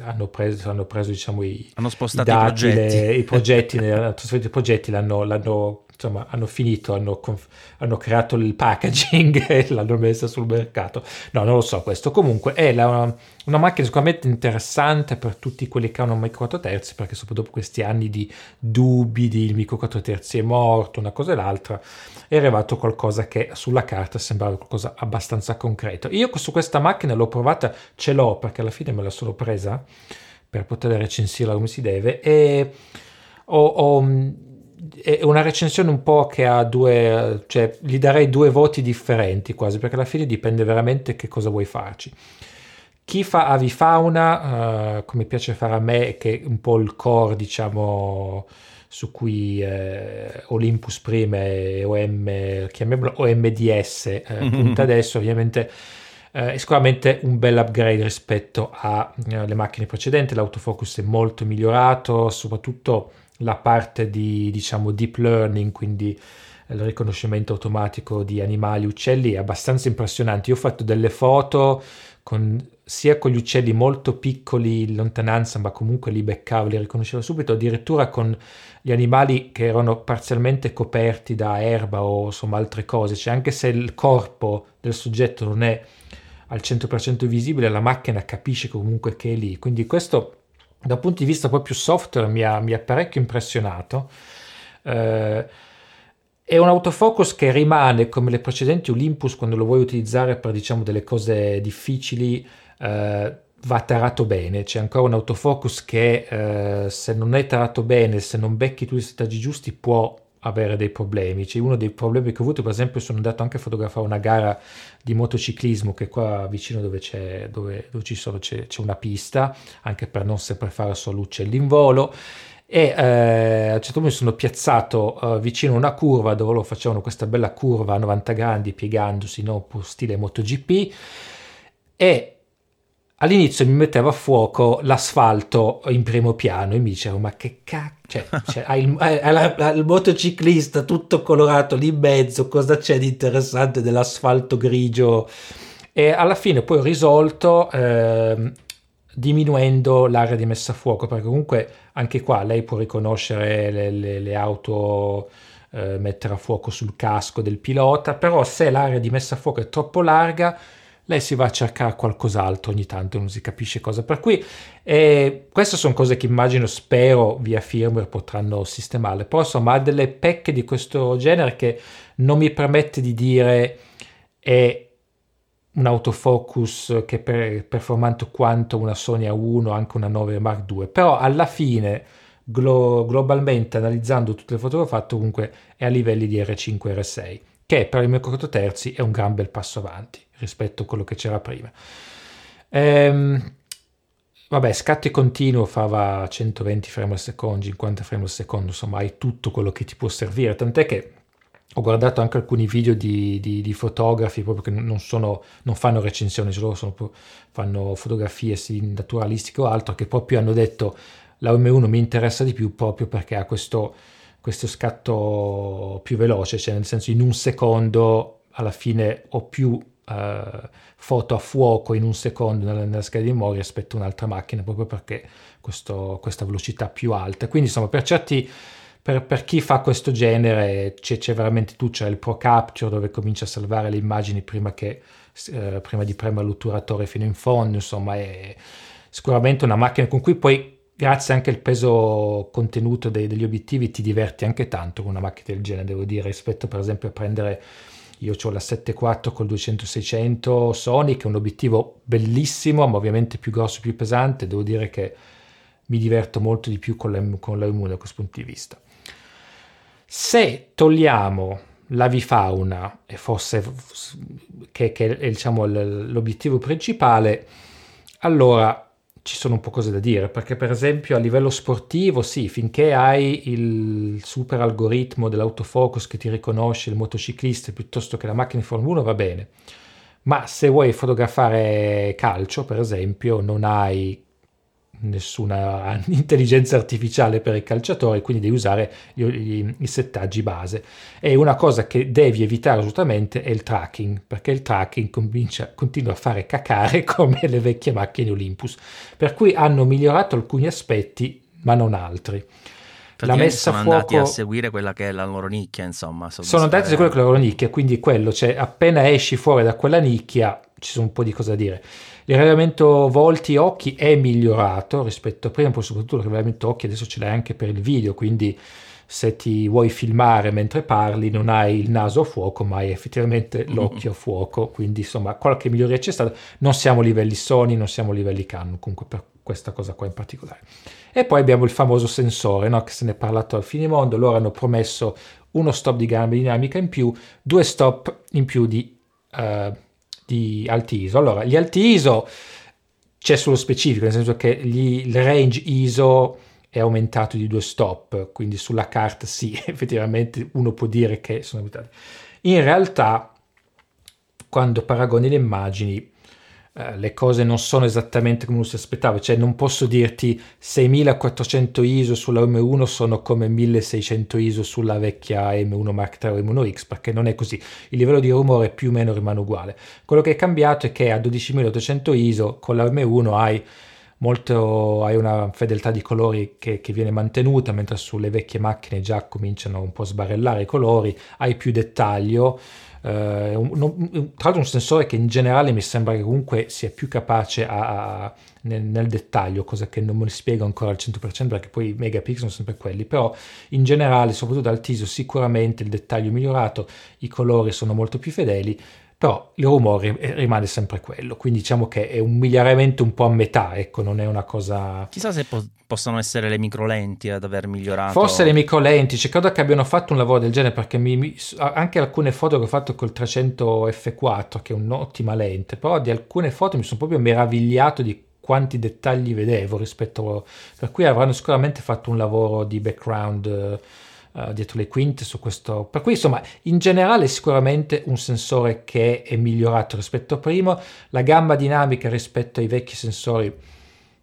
hanno preso, hanno preso diciamo, i, hanno spostato i, dati, i progetti, le, i progetti, hanno i progetti, l'hanno, l'hanno insomma, hanno finito, hanno, conf- hanno, creato il packaging *laughs* e l'hanno messa sul mercato. No, non lo so questo. Comunque è la, una macchina sicuramente interessante per tutti quelli che hanno un micro 4 terzi, perché dopo questi anni di dubbi di il micro 4 terzi è morto, una cosa e l'altra, è arrivato qualcosa che sulla carta sembrava qualcosa abbastanza concreto. Io su questa macchina l'ho provata, ce l'ho perché alla fine me la sono presa per poter recensirla come si deve e ho, ho è una recensione un po' che ha due, cioè gli darei due voti differenti quasi, perché alla fine dipende veramente che cosa vuoi farci. Chi fa avifauna, uh, come piace fare a me, che è un po' il core, diciamo, su cui eh, Olympus prima e OM, chiamiamolo OMDS, eh, punta adesso, ovviamente eh, è sicuramente un bel upgrade rispetto alle eh, macchine precedenti, l'autofocus è molto migliorato, soprattutto la parte di diciamo deep learning, quindi il riconoscimento automatico di animali, uccelli, è abbastanza impressionante. Io ho fatto delle foto con sia con gli uccelli molto piccoli in lontananza, ma comunque li beccava, li riconosceva subito, addirittura con gli animali che erano parzialmente coperti da erba o insomma altre cose, cioè anche se il corpo del soggetto non è al 100% visibile, la macchina capisce comunque che è lì. Quindi questo dal punto di vista proprio software mi ha, mi ha parecchio impressionato. Eh, è un autofocus che rimane come le precedenti Olympus quando lo vuoi utilizzare per diciamo delle cose difficili eh, va tarato bene, c'è ancora un autofocus che eh, se non è tarato bene, se non becchi tutti i settaggi giusti può avere dei problemi. C'è uno dei problemi che ho avuto, per esempio, sono andato anche a fotografare una gara di motociclismo che qua vicino dove, c'è, dove, dove ci sono c'è, c'è, una pista, anche per non sempre fare solo uccelli in volo. E eh, a un certo punto mi sono piazzato eh, vicino a una curva dove loro facevano questa bella curva a 90 gradi piegandosi, no? stile MotoGP. E all'inizio mi metteva a fuoco l'asfalto in primo piano e mi dicevo ma che cacchio cioè, *laughs* cioè, hai, il, hai, hai, il, motociclista tutto colorato lì in mezzo cosa c'è di interessante dell'asfalto grigio? E alla fine poi ho risolto eh, diminuendo l'area di messa a fuoco perché comunque anche qua lei può riconoscere le, le, le auto eh, mettere a fuoco sul casco del pilota però se l'area di messa a fuoco è troppo larga lei si va a cercare qualcos'altro ogni tanto, non si capisce cosa. Per cui eh, queste sono cose che immagino, spero, via firmware potranno sistemare. Però insomma ha delle pecche di questo genere che non mi permette di dire è un autofocus che è performante quanto una Sony A1, anche una 9 Mark II, però alla fine glo- globalmente analizzando tutte le foto che ho fatto comunque è a livelli di R5 R6 che per il mio corto terzi è un gran bel passo avanti rispetto a quello che c'era prima. Ehm, vabbè, scatto continuo fava 120 frame al secondo, 50 frame al secondo, insomma hai tutto quello che ti può servire, tant'è che ho guardato anche alcuni video di, di, di fotografi proprio che non, sono, non fanno recensioni, solo sono, fanno fotografie naturalistiche o altro, che proprio hanno detto la M1 mi interessa di più proprio perché ha questo questo scatto più veloce, cioè nel senso in un secondo alla fine ho più uh, foto a fuoco in un secondo nella, nella scheda di memoria rispetto a un'altra macchina proprio perché questo, questa velocità più alta. Quindi insomma per certi... Per, per, chi fa questo genere c'è, c'è, veramente tu, c'è il Pro Capture dove comincia a salvare le immagini prima, che, eh, prima di premere l'otturatore fino in fondo, insomma è sicuramente una macchina con cui poi grazie anche al peso contenuto dei, degli obiettivi ti diverti anche tanto con una macchina del genere, devo dire, rispetto per esempio a prendere io ho la 7.4 col 200-600 Sony che è un obiettivo bellissimo ma ovviamente più grosso più pesante. Devo dire che mi diverto molto di più con la, con la M1 da questo punto di vista. Se togliamo l'avifauna e fosse che, che è diciamo, l'obiettivo principale allora ci sono un po' cose da dire, perché per esempio a livello sportivo, sì, finché hai il super algoritmo dell'autofocus che ti riconosce il motociclista piuttosto che la macchina di Formula 1 va bene, ma se vuoi fotografare calcio, per esempio, non hai nessuna *laughs* intelligenza artificiale per i calciatori, quindi devi usare gli, gli, i settaggi base. E una cosa che devi evitare assolutamente è il tracking, perché il tracking comincia, continua a fare cacare *laughs* come le vecchie macchine Olympus, per cui hanno migliorato alcuni aspetti, ma non altri. La messa sono a fuoco... andati a seguire quella che è la loro nicchia, insomma. Sono andati a seguire la loro nicchia, quindi quello, cioè appena esci fuori da quella nicchia ci sono un po' di cose da dire. Il rilevamento volti occhi è migliorato rispetto a prima, poi soprattutto il rilevamento occhi adesso ce l'hai anche per il video, quindi se ti vuoi filmare mentre parli non hai il naso a fuoco ma hai effettivamente l'occhio a fuoco, quindi insomma qualche miglioria c'è stata, non siamo livelli Sony, non siamo livelli Canon comunque per questa cosa qua in particolare. E poi abbiamo il famoso sensore, no? che se ne è parlato al finimondo, loro hanno promesso uno stop di gamma dinamica in più, due stop in più di... Uh, di alti ISO. Allora, gli alti ISO c'è sullo specifico, nel senso che gli, il range ISO è aumentato di due stop, quindi sulla carta sì, *laughs* effettivamente uno può dire che sono aumentati. In realtà, quando paragoni le immagini, eh, le cose non sono esattamente come uno si aspettava, cioè non posso dirti 6400 ISO sulla M1 sono come 1600 ISO sulla vecchia M1 Mark III o M1X perché non è così, il livello di rumore più o meno rimane uguale. Quello che è cambiato è che a 12800 ISO con la M1 hai molto, hai una fedeltà di colori che, che, viene mantenuta, mentre sulle vecchie macchine già cominciano un po' a sbarellare i colori, hai più dettaglio, Uh, un, un, tra l'altro un sensore che in generale mi sembra che comunque sia più capace a, a, nel, nel, dettaglio, cosa che non me lo spiego ancora al 100% perché poi i megapixel sono sempre quelli, però in generale, soprattutto dal TISO, sicuramente il dettaglio è migliorato, i colori sono molto più fedeli, però il rumore rimane sempre quello, quindi diciamo che è un miglioramento un po' a metà, ecco, non è una cosa... Chissà se po- possono essere le microlenti ad aver migliorato. Forse le microlenti, cioè, credo che abbiano fatto un lavoro del genere perché mi, mi, anche alcune foto che ho fatto col 300 F4, che è un'ottima lente, però di alcune foto mi sono proprio meravigliato di quanti dettagli vedevo rispetto... per cui avranno sicuramente fatto un lavoro di background uh, dietro le quinte su questo. Per cui insomma in generale sicuramente un sensore che è migliorato rispetto a prima, la gamma dinamica rispetto ai vecchi sensori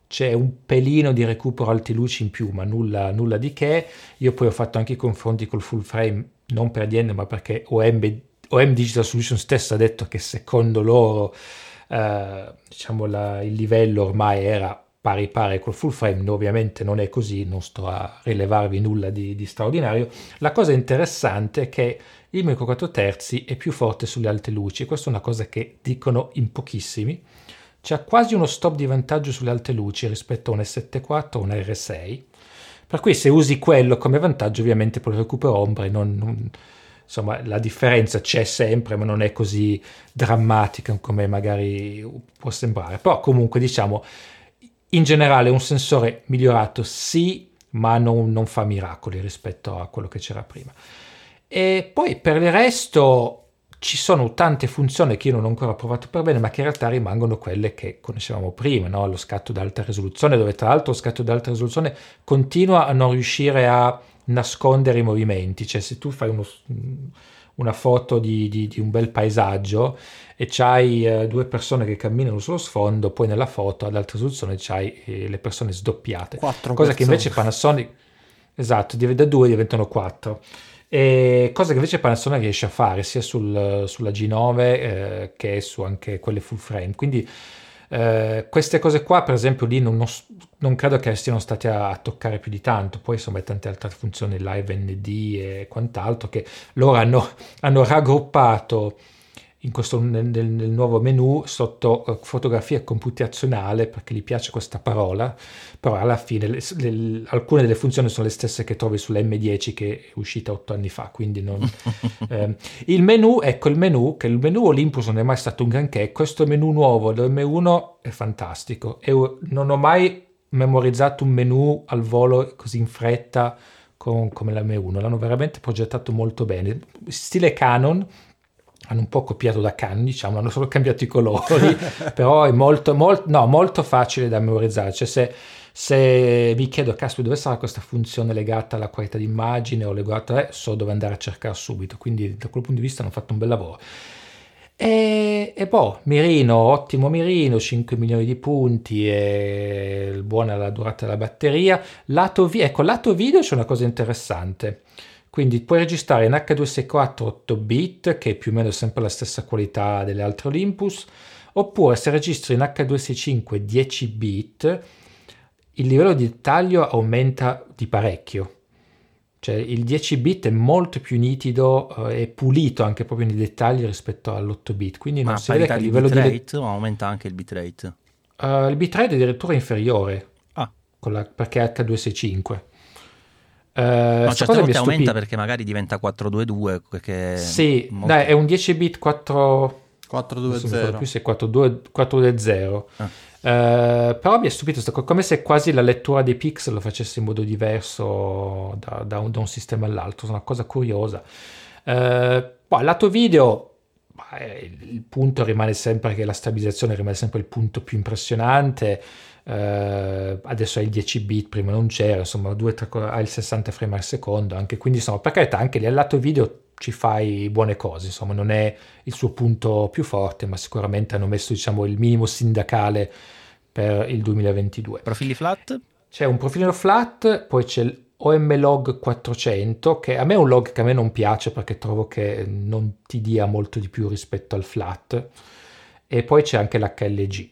c'è un pelino di recupero alti luci in più, ma nulla, nulla di che. Io poi ho fatto anche i confronti col full frame, non per ADN, ma perché OM, OM Digital Solution stesso ha detto che secondo loro eh, diciamo la, il livello ormai era pari pari col full frame, ovviamente non è così, non sto a rilevarvi nulla di, di straordinario. La cosa interessante è che il micro 4 terzi è più forte sulle alte luci, questa è una cosa che dicono in pochissimi. C'è quasi uno stop di vantaggio sulle alte luci rispetto a un S74 o un R6, per cui se usi quello come vantaggio ovviamente poi recupero ombre non, non insomma la differenza c'è sempre ma non è così drammatica come magari può sembrare però comunque diciamo in generale un sensore migliorato sì, ma non, non fa miracoli rispetto a quello che c'era prima. E poi per il resto ci sono tante funzioni che io non ho ancora provato per bene, ma che in realtà rimangono quelle che conoscevamo prima, no? lo scatto ad alta risoluzione, dove tra l'altro lo scatto ad alta risoluzione continua a non riuscire a nascondere i movimenti, cioè se tu fai uno, una foto di, di, di un bel paesaggio e c'hai eh, due persone che camminano sullo sfondo, poi nella foto ad alta risoluzione c'hai eh, le persone sdoppiate. Quattro cosa persone. che invece Panasonic, esatto, da due diventano quattro. E cosa che invece Panasonic riesce a fare sia sul, sulla G9 eh, che su anche quelle full frame. Quindi eh, queste cose qua, per esempio, lì non, non, credo che siano state a, a, toccare più di tanto. Poi insomma, tante altre funzioni, live ND e quant'altro, che loro hanno, hanno raggruppato questo, nel, nel, nuovo menu sotto uh, fotografia computazionale perché gli piace questa parola però alla fine le, le, alcune delle funzioni sono le stesse che trovi sull'M10 che è uscita otto anni fa quindi non, *laughs* eh, il menu ecco il menu che il menu Olympus non è mai stato un granché questo menu nuovo dell'M1 è fantastico. E non ho mai memorizzato un menu al volo così in fretta con, come la M1 l'hanno veramente progettato molto bene. Stile Canon hanno un po' copiato da Canon, diciamo, hanno solo cambiato i colori, *laughs* però è molto, molto, no, molto facile da memorizzare. Cioè se, se vi chiedo, caspita, dove sarà questa funzione legata alla qualità d'immagine o legata, eh, so dove andare a cercare subito. Quindi da quel punto di vista hanno fatto un bel lavoro. E, e boh, mirino, ottimo mirino, 5 milioni di punti e buona la durata della batteria. Lato, vi- ecco, lato video c'è una cosa interessante. Quindi puoi registrare in H264 8 bit, che è più o meno sempre la stessa qualità delle altre Olympus, oppure se registri in H265 10 bit, il livello di dettaglio aumenta di parecchio. Cioè il 10 bit è molto più nitido eh, e pulito anche proprio nei dettagli rispetto all'8 bit. Quindi non Ma si vede che il livello bitrate di o aumenta anche il bitrate? Uh, il bitrate è addirittura inferiore ah. la, perché è H265. Uh, no, certe volte aumenta perché magari diventa 422 perché sì, molto... dai, è un 10 bit 4 420 più se 420 ah. uh, però mi è stupito come se quasi la lettura dei pixel lo facesse in modo diverso da, da, un, da un, sistema all'altro una cosa curiosa. Uh, poi lato video il punto rimane sempre che la stabilizzazione rimane sempre il punto più impressionante Uh, adesso hai il 10 bit, prima non c'era, insomma, 2, 3, hai il 60 frame al secondo, anche quindi insomma, per carità, anche lì al lato video ci fai buone cose, insomma non è il suo punto più forte, ma sicuramente hanno messo diciamo, il minimo sindacale per il 2022. Profili flat? C'è un profilo flat, poi c'è il OMLog 400, che a me è un log che a me non piace perché trovo che non ti dia molto di più rispetto al flat, e poi c'è anche l'HLG.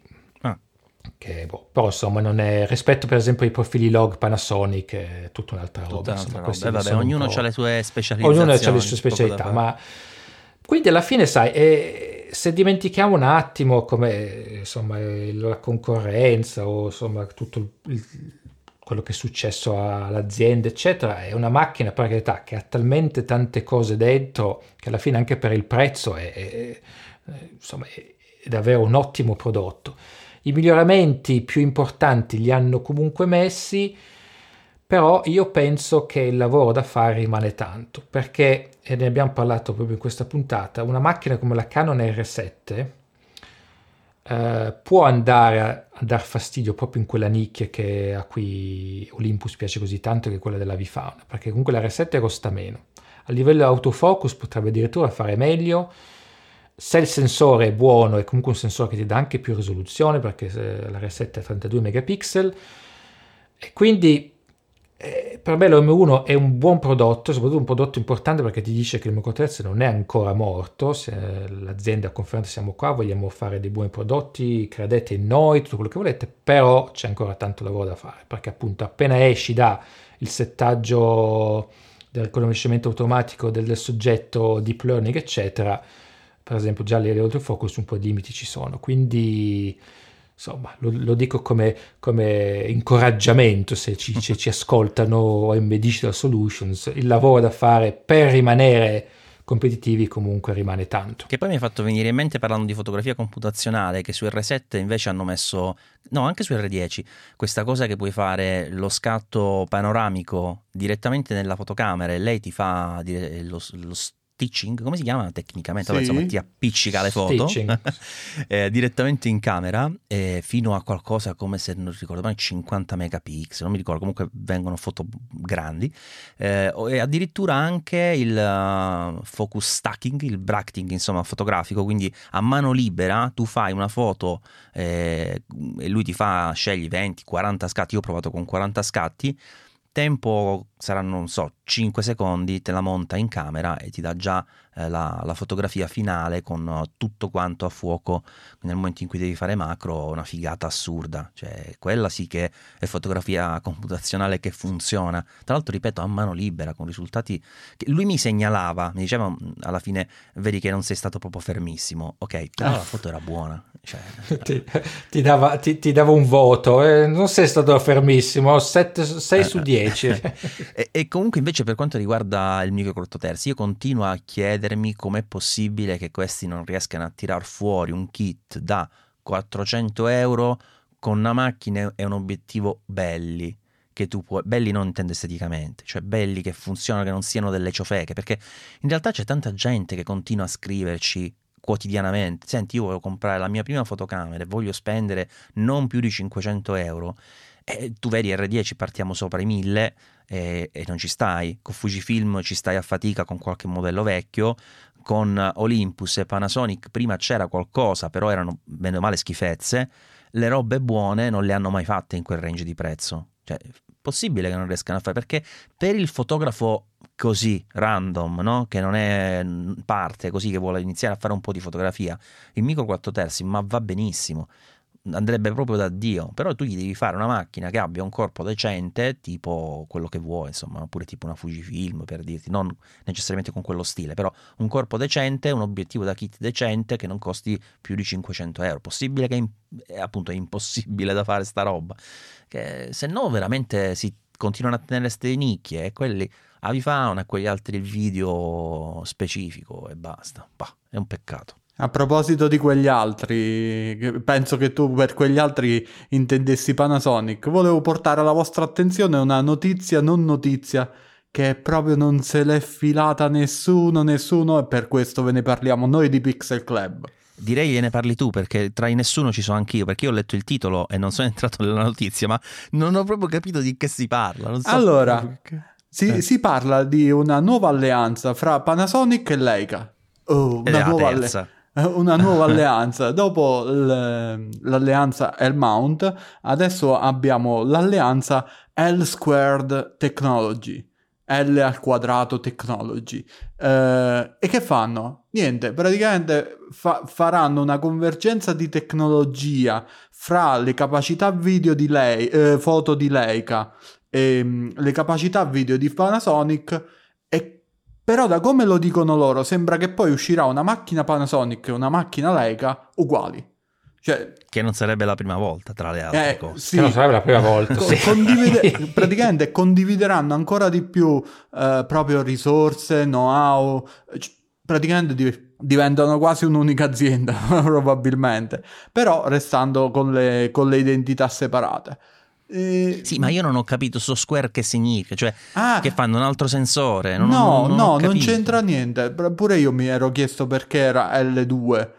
Che, boh, però insomma non è rispetto per esempio ai profili log Panasonic è tutta un'altra roba, Tutta insomma, un'altra roba. Eh, vabbè, ognuno ha le sue specializzazioni. ognuno ha le sue specialità, ma quindi alla fine, sai, eh, se dimentichiamo un attimo come insomma la concorrenza o insomma tutto il- quello che è successo all'azienda, eccetera, è una macchina per carità che ha talmente tante cose dentro che alla fine anche per il prezzo è, è- è- insomma, è davvero un ottimo prodotto. I miglioramenti più importanti li hanno comunque messi, però io penso che il lavoro da fare rimane tanto, perché, e ne abbiamo parlato proprio in questa puntata, una macchina come la Canon R7 eh, può andare a, a dar fastidio proprio in quella nicchia che a cui Olympus piace così tanto, che è quella della Vifauna, perché comunque la R7 costa meno. A livello autofocus potrebbe addirittura fare meglio, se il sensore è buono è comunque un sensore che ti dà anche più risoluzione perché eh, la R7 è 32 megapixel e quindi eh, per me l'M1 è un buon prodotto, soprattutto un prodotto importante perché ti dice che il Moco3 non è ancora morto, se l'azienda ha confermato siamo qua, vogliamo fare dei buoni prodotti, credete in noi, tutto quello che volete, però c'è ancora tanto lavoro da fare perché appunto appena esci da il settaggio del riconoscimento automatico del, del soggetto, deep learning eccetera, per esempio già le autofocus un po' di limiti ci sono, quindi insomma lo, lo dico come, come incoraggiamento se ci, ci, ci ascoltano OM Digital Solutions, il lavoro da fare per rimanere competitivi comunque rimane tanto. Che poi mi ha fatto venire in mente parlando di fotografia computazionale che su R7 invece hanno messo, no anche su R10, questa cosa che puoi fare lo scatto panoramico direttamente nella fotocamera e lei ti fa lo, lo stitching, come si chiama tecnicamente? Vabbè, Sì. insomma ti appiccica le foto *laughs* eh, direttamente in camera eh, fino a qualcosa come se non ricordo mai 50 megapixel, non mi ricordo, comunque vengono foto grandi eh, e addirittura anche il uh, focus stacking, il bracketing insomma fotografico, quindi a mano libera tu fai una foto eh, e lui ti fa scegli 20, 40 scatti, io ho provato con 40 scatti, tempo saranno non so 5 secondi, te la monta in camera e ti dà già eh, la, la fotografia finale con eh, tutto quanto a fuoco. Nel momento in cui devi fare macro, una figata assurda, cioè quella sì che è fotografia computazionale che funziona, tra l'altro ripeto a mano libera con risultati che lui mi segnalava, mi diceva "Mm, alla fine vedi che non sei stato proprio fermissimo, ok, però la foto era buona, cioè, *laughs* ti, ti dava, ti- ti dava un voto, eh, non sei stato fermissimo, 6 su 10. E, e comunque invece per quanto riguarda il micro corto io continuo a chiedermi com'è possibile che questi non riescano a tirar fuori un kit da 400 euro con una macchina e un obiettivo belli. Che tu puoi, belli non intendo esteticamente, cioè belli che funzionano, che non siano delle ciofeche, perché in realtà c'è tanta gente che continua a scriverci quotidianamente. Senti, io voglio comprare la mia prima fotocamera e voglio spendere non più di 500 euro. E tu vedi R10 partiamo sopra i 1000 e, e non ci stai. Con Fujifilm ci stai a fatica con qualche modello vecchio. Con Olympus e Panasonic prima c'era qualcosa, però erano bene o male schifezze. Le robe buone non le hanno mai fatte in quel range di prezzo. Cioè, possibile che non riescano a fare perché per il fotografo così random, no? che non è parte così che vuole iniziare a fare un po' di fotografia, il micro 4 terzi, ma va benissimo andrebbe proprio da Dio, però tu gli devi fare una macchina che abbia un corpo decente, tipo quello che vuoi, insomma, oppure tipo una Fujifilm per dirti, non necessariamente con quello stile, però un corpo decente, un obiettivo da kit decente che non costi più di 500 euro. Possibile che è, appunto è impossibile da fare sta roba, che se no veramente si continuano a tenere queste nicchie e quelli Avifauna e quegli altri il video specifico e basta. Bah, è un peccato. A proposito di quegli altri, che- penso che tu per quegli altri intendessi Panasonic, volevo portare alla vostra attenzione una notizia non notizia che proprio non se l'è filata nessuno, nessuno e per questo ve ne parliamo noi di Pixel Club. Direi gliene parli tu perché tra i nessuno ci sono anch'io perché io ho letto il titolo e non sono *laughs* entrato nella notizia ma non ho proprio capito di che si parla. so Allora, che- Si, Eh. si parla di una nuova alleanza fra Panasonic e Leica. Oh, una, nuova alle- terza. eh, *laughs* una nuova *laughs* alleanza. Dopo l- l'alleanza L-Mount, adesso abbiamo l'alleanza L Squared Technology. L al quadrato Technology. Eh, e che fanno? Niente, praticamente fa- faranno una convergenza di tecnologia fra le capacità video di lei, eh, foto di Leica e mm, le capacità video di Panasonic però da come lo dicono loro sembra che poi uscirà una macchina Panasonic e una macchina Leica uguali. Cioè, Che non sarebbe la prima volta, tra le altre eh, cose. sì, Che non sarebbe la prima volta. Co- *laughs* sì. condivide- praticamente condivideranno ancora di più eh, proprio risorse, know-how, c- praticamente di- diventano quasi un'unica azienda *laughs* probabilmente, però restando con le, con le identità separate. Eh, Sì, ma io non ho capito sto square che significa, cioè ah, che fanno un altro sensore. Non, no, non- no, non c'entra niente. Pure io mi ero chiesto perché era L2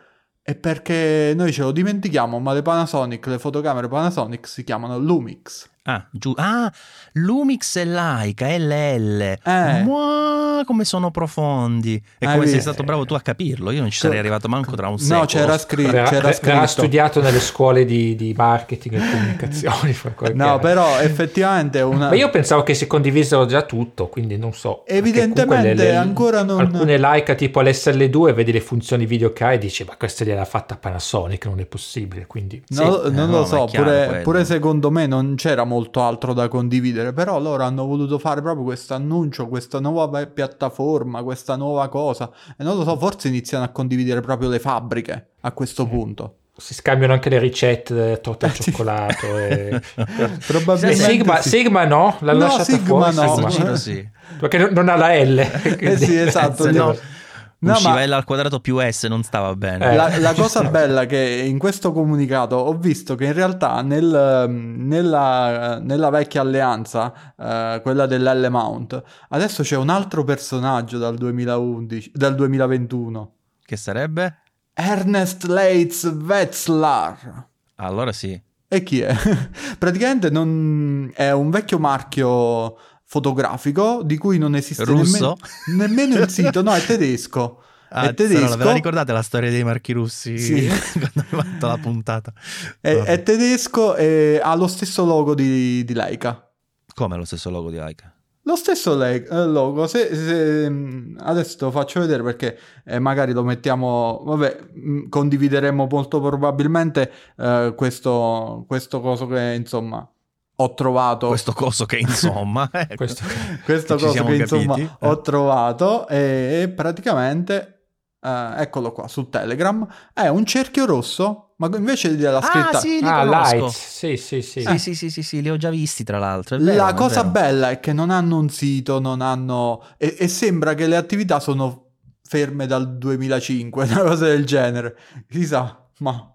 e perché noi ce lo dimentichiamo, ma le Panasonic, le fotocamere Panasonic si chiamano Lumix. Ah, giù. Ah, Lumix e Leica, LL. Eh. Mua, come sono profondi. E Hai come sei visto? stato bravo tu a capirlo. Io non ci sarei arrivato manco tra un secolo. No, c'era, scri- Verrà, c'era verrà scritto. studiato nelle scuole di, di marketing e comunicazioni. *laughs* No, però effettivamente è una... Ma io pensavo che si condivisero già tutto, quindi non so. Evidentemente le- le- ancora non- Alcune Leica tipo l'SL2 vedi le funzioni video che ha e dici ma questa gliel'ha fatta Panasonic, non è possibile, quindi... No, Sì, non eh, lo no, so, pure, pure secondo me non c'era molto altro da condividere, però loro hanno voluto fare proprio questo annuncio, questa nuova piattaforma, questa nuova cosa, e non lo so, forse iniziano a condividere proprio le fabbriche a questo punto. Si scambiano anche le ricette torta al Eh, *laughs* sì. cioccolato. E... *laughs* Probabilmente Sigma, sì. Sigma no, l'ha No, lasciata Sigma fuori. no. Sigma. giro sì. Perché non- ha la L. Eh sì, esatto. Se no, No, usciva ma- L al quadrato più S, non stava bene. Eh. La, la cosa bella è che in questo comunicato ho visto che in realtà nel, nella, nella vecchia alleanza, eh, quella dell'L Mount, adesso c'è un altro personaggio dal 2011, dal 2021. Che sarebbe? Ernest Leitz Wetzlar. Allora sì. E chi è? *laughs* Praticamente non... è un vecchio marchio fotografico di cui non esiste Russo? nemmeno, nemmeno il sito, no, è tedesco. Ah, è tedesco. Ve la ricordate la storia dei marchi russi? Sì. *laughs* Quando abbiamo fatto la puntata. È, è tedesco e ha lo stesso logo di, di Leica. Come lo stesso logo di Leica? Lo stesso eh, logo, se, se- mh, adesso te lo faccio vedere perché eh, magari lo mettiamo, vabbè, mh, condivideremo molto probabilmente eh, questo, questo coso che insomma ho trovato. Questo coso che insomma... *laughs* ecco. Questo- questo coso che insomma capiti. ho trovato e, e praticamente eh, eccolo qua su Telegram è un cerchio rosso ma invece della scritta Ah, sì, li Ah, conosco. Lights, sì, sì, sì. Sì, sì, sì, sì, sì, li ho già visti tra l'altro. vero, la cosa vero. bella è che non hanno un sito non hanno e, e sembra che le attività sono ferme dal 2005 *laughs* una cosa del genere chissà ma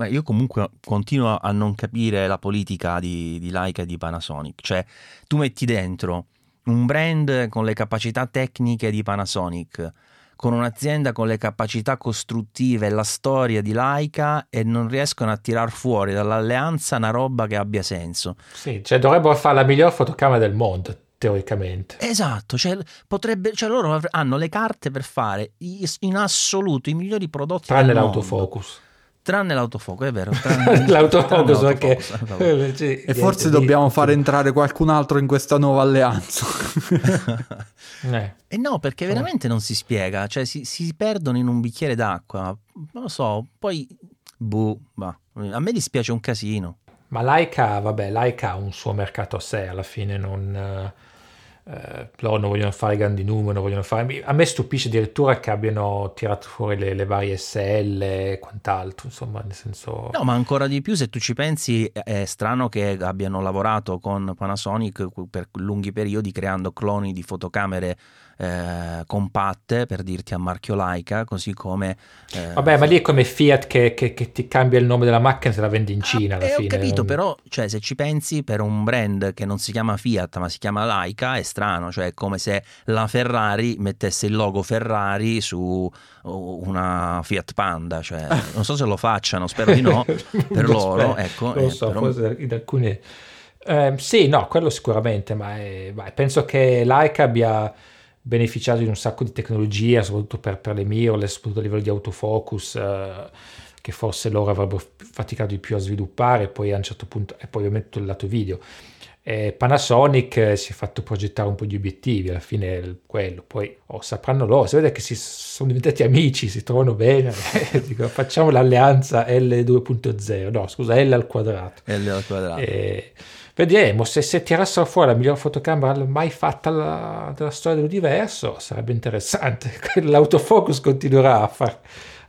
Ma io comunque continuo a non capire la politica di, di Leica e di Panasonic. Cioè, tu metti dentro un brand con le capacità tecniche di Panasonic, con un'azienda con le capacità costruttive e la storia di Leica e non riescono a tirar fuori dall'alleanza una roba che abbia senso. Sì, cioè dovrebbero fare la miglior fotocamera del mondo, teoricamente. Esatto, cioè, potrebbe, cioè loro hanno le carte per fare in assoluto i migliori prodotti Tranne del mondo. Tranne l'autofocus, è vero. *laughs* tranne- perché... l'autofocus, *laughs* Sì, e niente forse di- dobbiamo far entrare qualcun altro in questa nuova alleanza *laughs* Eh. E no, perché veramente non si spiega, cioè si, si perdono in un bicchiere d'acqua, non lo so, poi, boh, ma a me dispiace un casino. Ma Laika, vabbè, Laika ha un suo mercato a sé, alla fine non... eh, loro non vogliono fare grandi numeri, non vogliono fare... A me stupisce addirittura che abbiano tirato fuori le, le varie SL e quant'altro, insomma, nel senso... No, ma ancora di più, se tu ci pensi, è strano che abbiano lavorato con Panasonic per lunghi periodi creando cloni di fotocamere eh, compatte, per dirti a marchio Leica, così come... eh, Vabbè, ma lì è come Fiat che, che- che ti cambia il nome della macchina e te la vende in Cina alla Eh, fine. Ho capito, però, cioè, se ci pensi, per un brand che non si chiama Fiat ma si chiama Leica è strano, cioè è come se la Ferrari mettesse il logo Ferrari su una Fiat Panda, cioè, *laughs* non so se lo facciano, spero di no, *laughs* per loro, ecco. non lo eh, so, però- forse in alcune Eh, sì, no, quello sicuramente, ma è, beh, penso che Leica abbia beneficiato di un sacco di tecnologia, soprattutto per, per le mirrorless, soprattutto a livello di autofocus, eh, che forse loro avrebbero faticato di più a sviluppare, poi a un certo punto, e poi ovviamente il lato video. E Panasonic eh, si è fatto progettare un po' di obiettivi, alla fine è quello, poi oh, sapranno loro, si vede che si sono diventati amici, si trovano bene, *laughs* dico, facciamo l'alleanza L2.0, no scusa L al quadrato. L al quadrato. E, Vedremo se, se tirassero fuori la miglior fotocamera mai fatta la, della storia dell'universo, sarebbe interessante. *laughs* L'autofocus continuerà a far.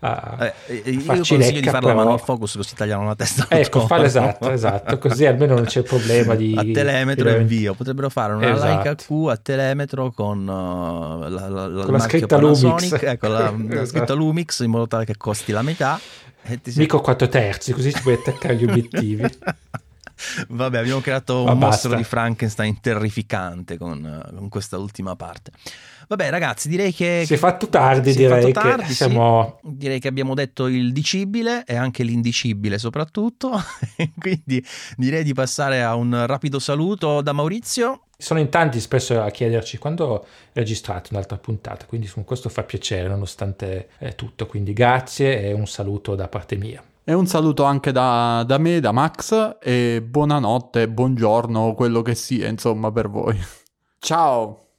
A eh, io consiglio di farlo a manual focus così tagliano la testa ecco fare esatto esatto così almeno non c'è problema di *laughs* a telemetro e invio potrebbero fare una esatto. Leica Q a telemetro con, uh, la, la, la, con la scritta Lumix ecco *laughs* la, esatto. scritta Lumix in modo tale che costi la metà Mico 4 terzi così ci puoi attaccare gli obiettivi Vabbè, abbiamo creato Ma un basta. mostro di Frankenstein terrificante con, con, questa ultima parte. Vabbè, ragazzi, direi che. Si è fatto tardi, direi. Fatto tardi, siamo... sì. Direi che abbiamo detto il dicibile e anche l'indicibile, soprattutto. *laughs* Quindi direi di passare a un rapido saluto da Maurizio. Sono in tanti spesso a chiederci quando registrate un'altra puntata, quindi questo fa piacere nonostante eh, tutto. Quindi grazie e un saluto da parte mia. E un saluto anche da, da me, da Max, e buonanotte, buongiorno, quello che sia, insomma, per voi. *laughs* Ciao!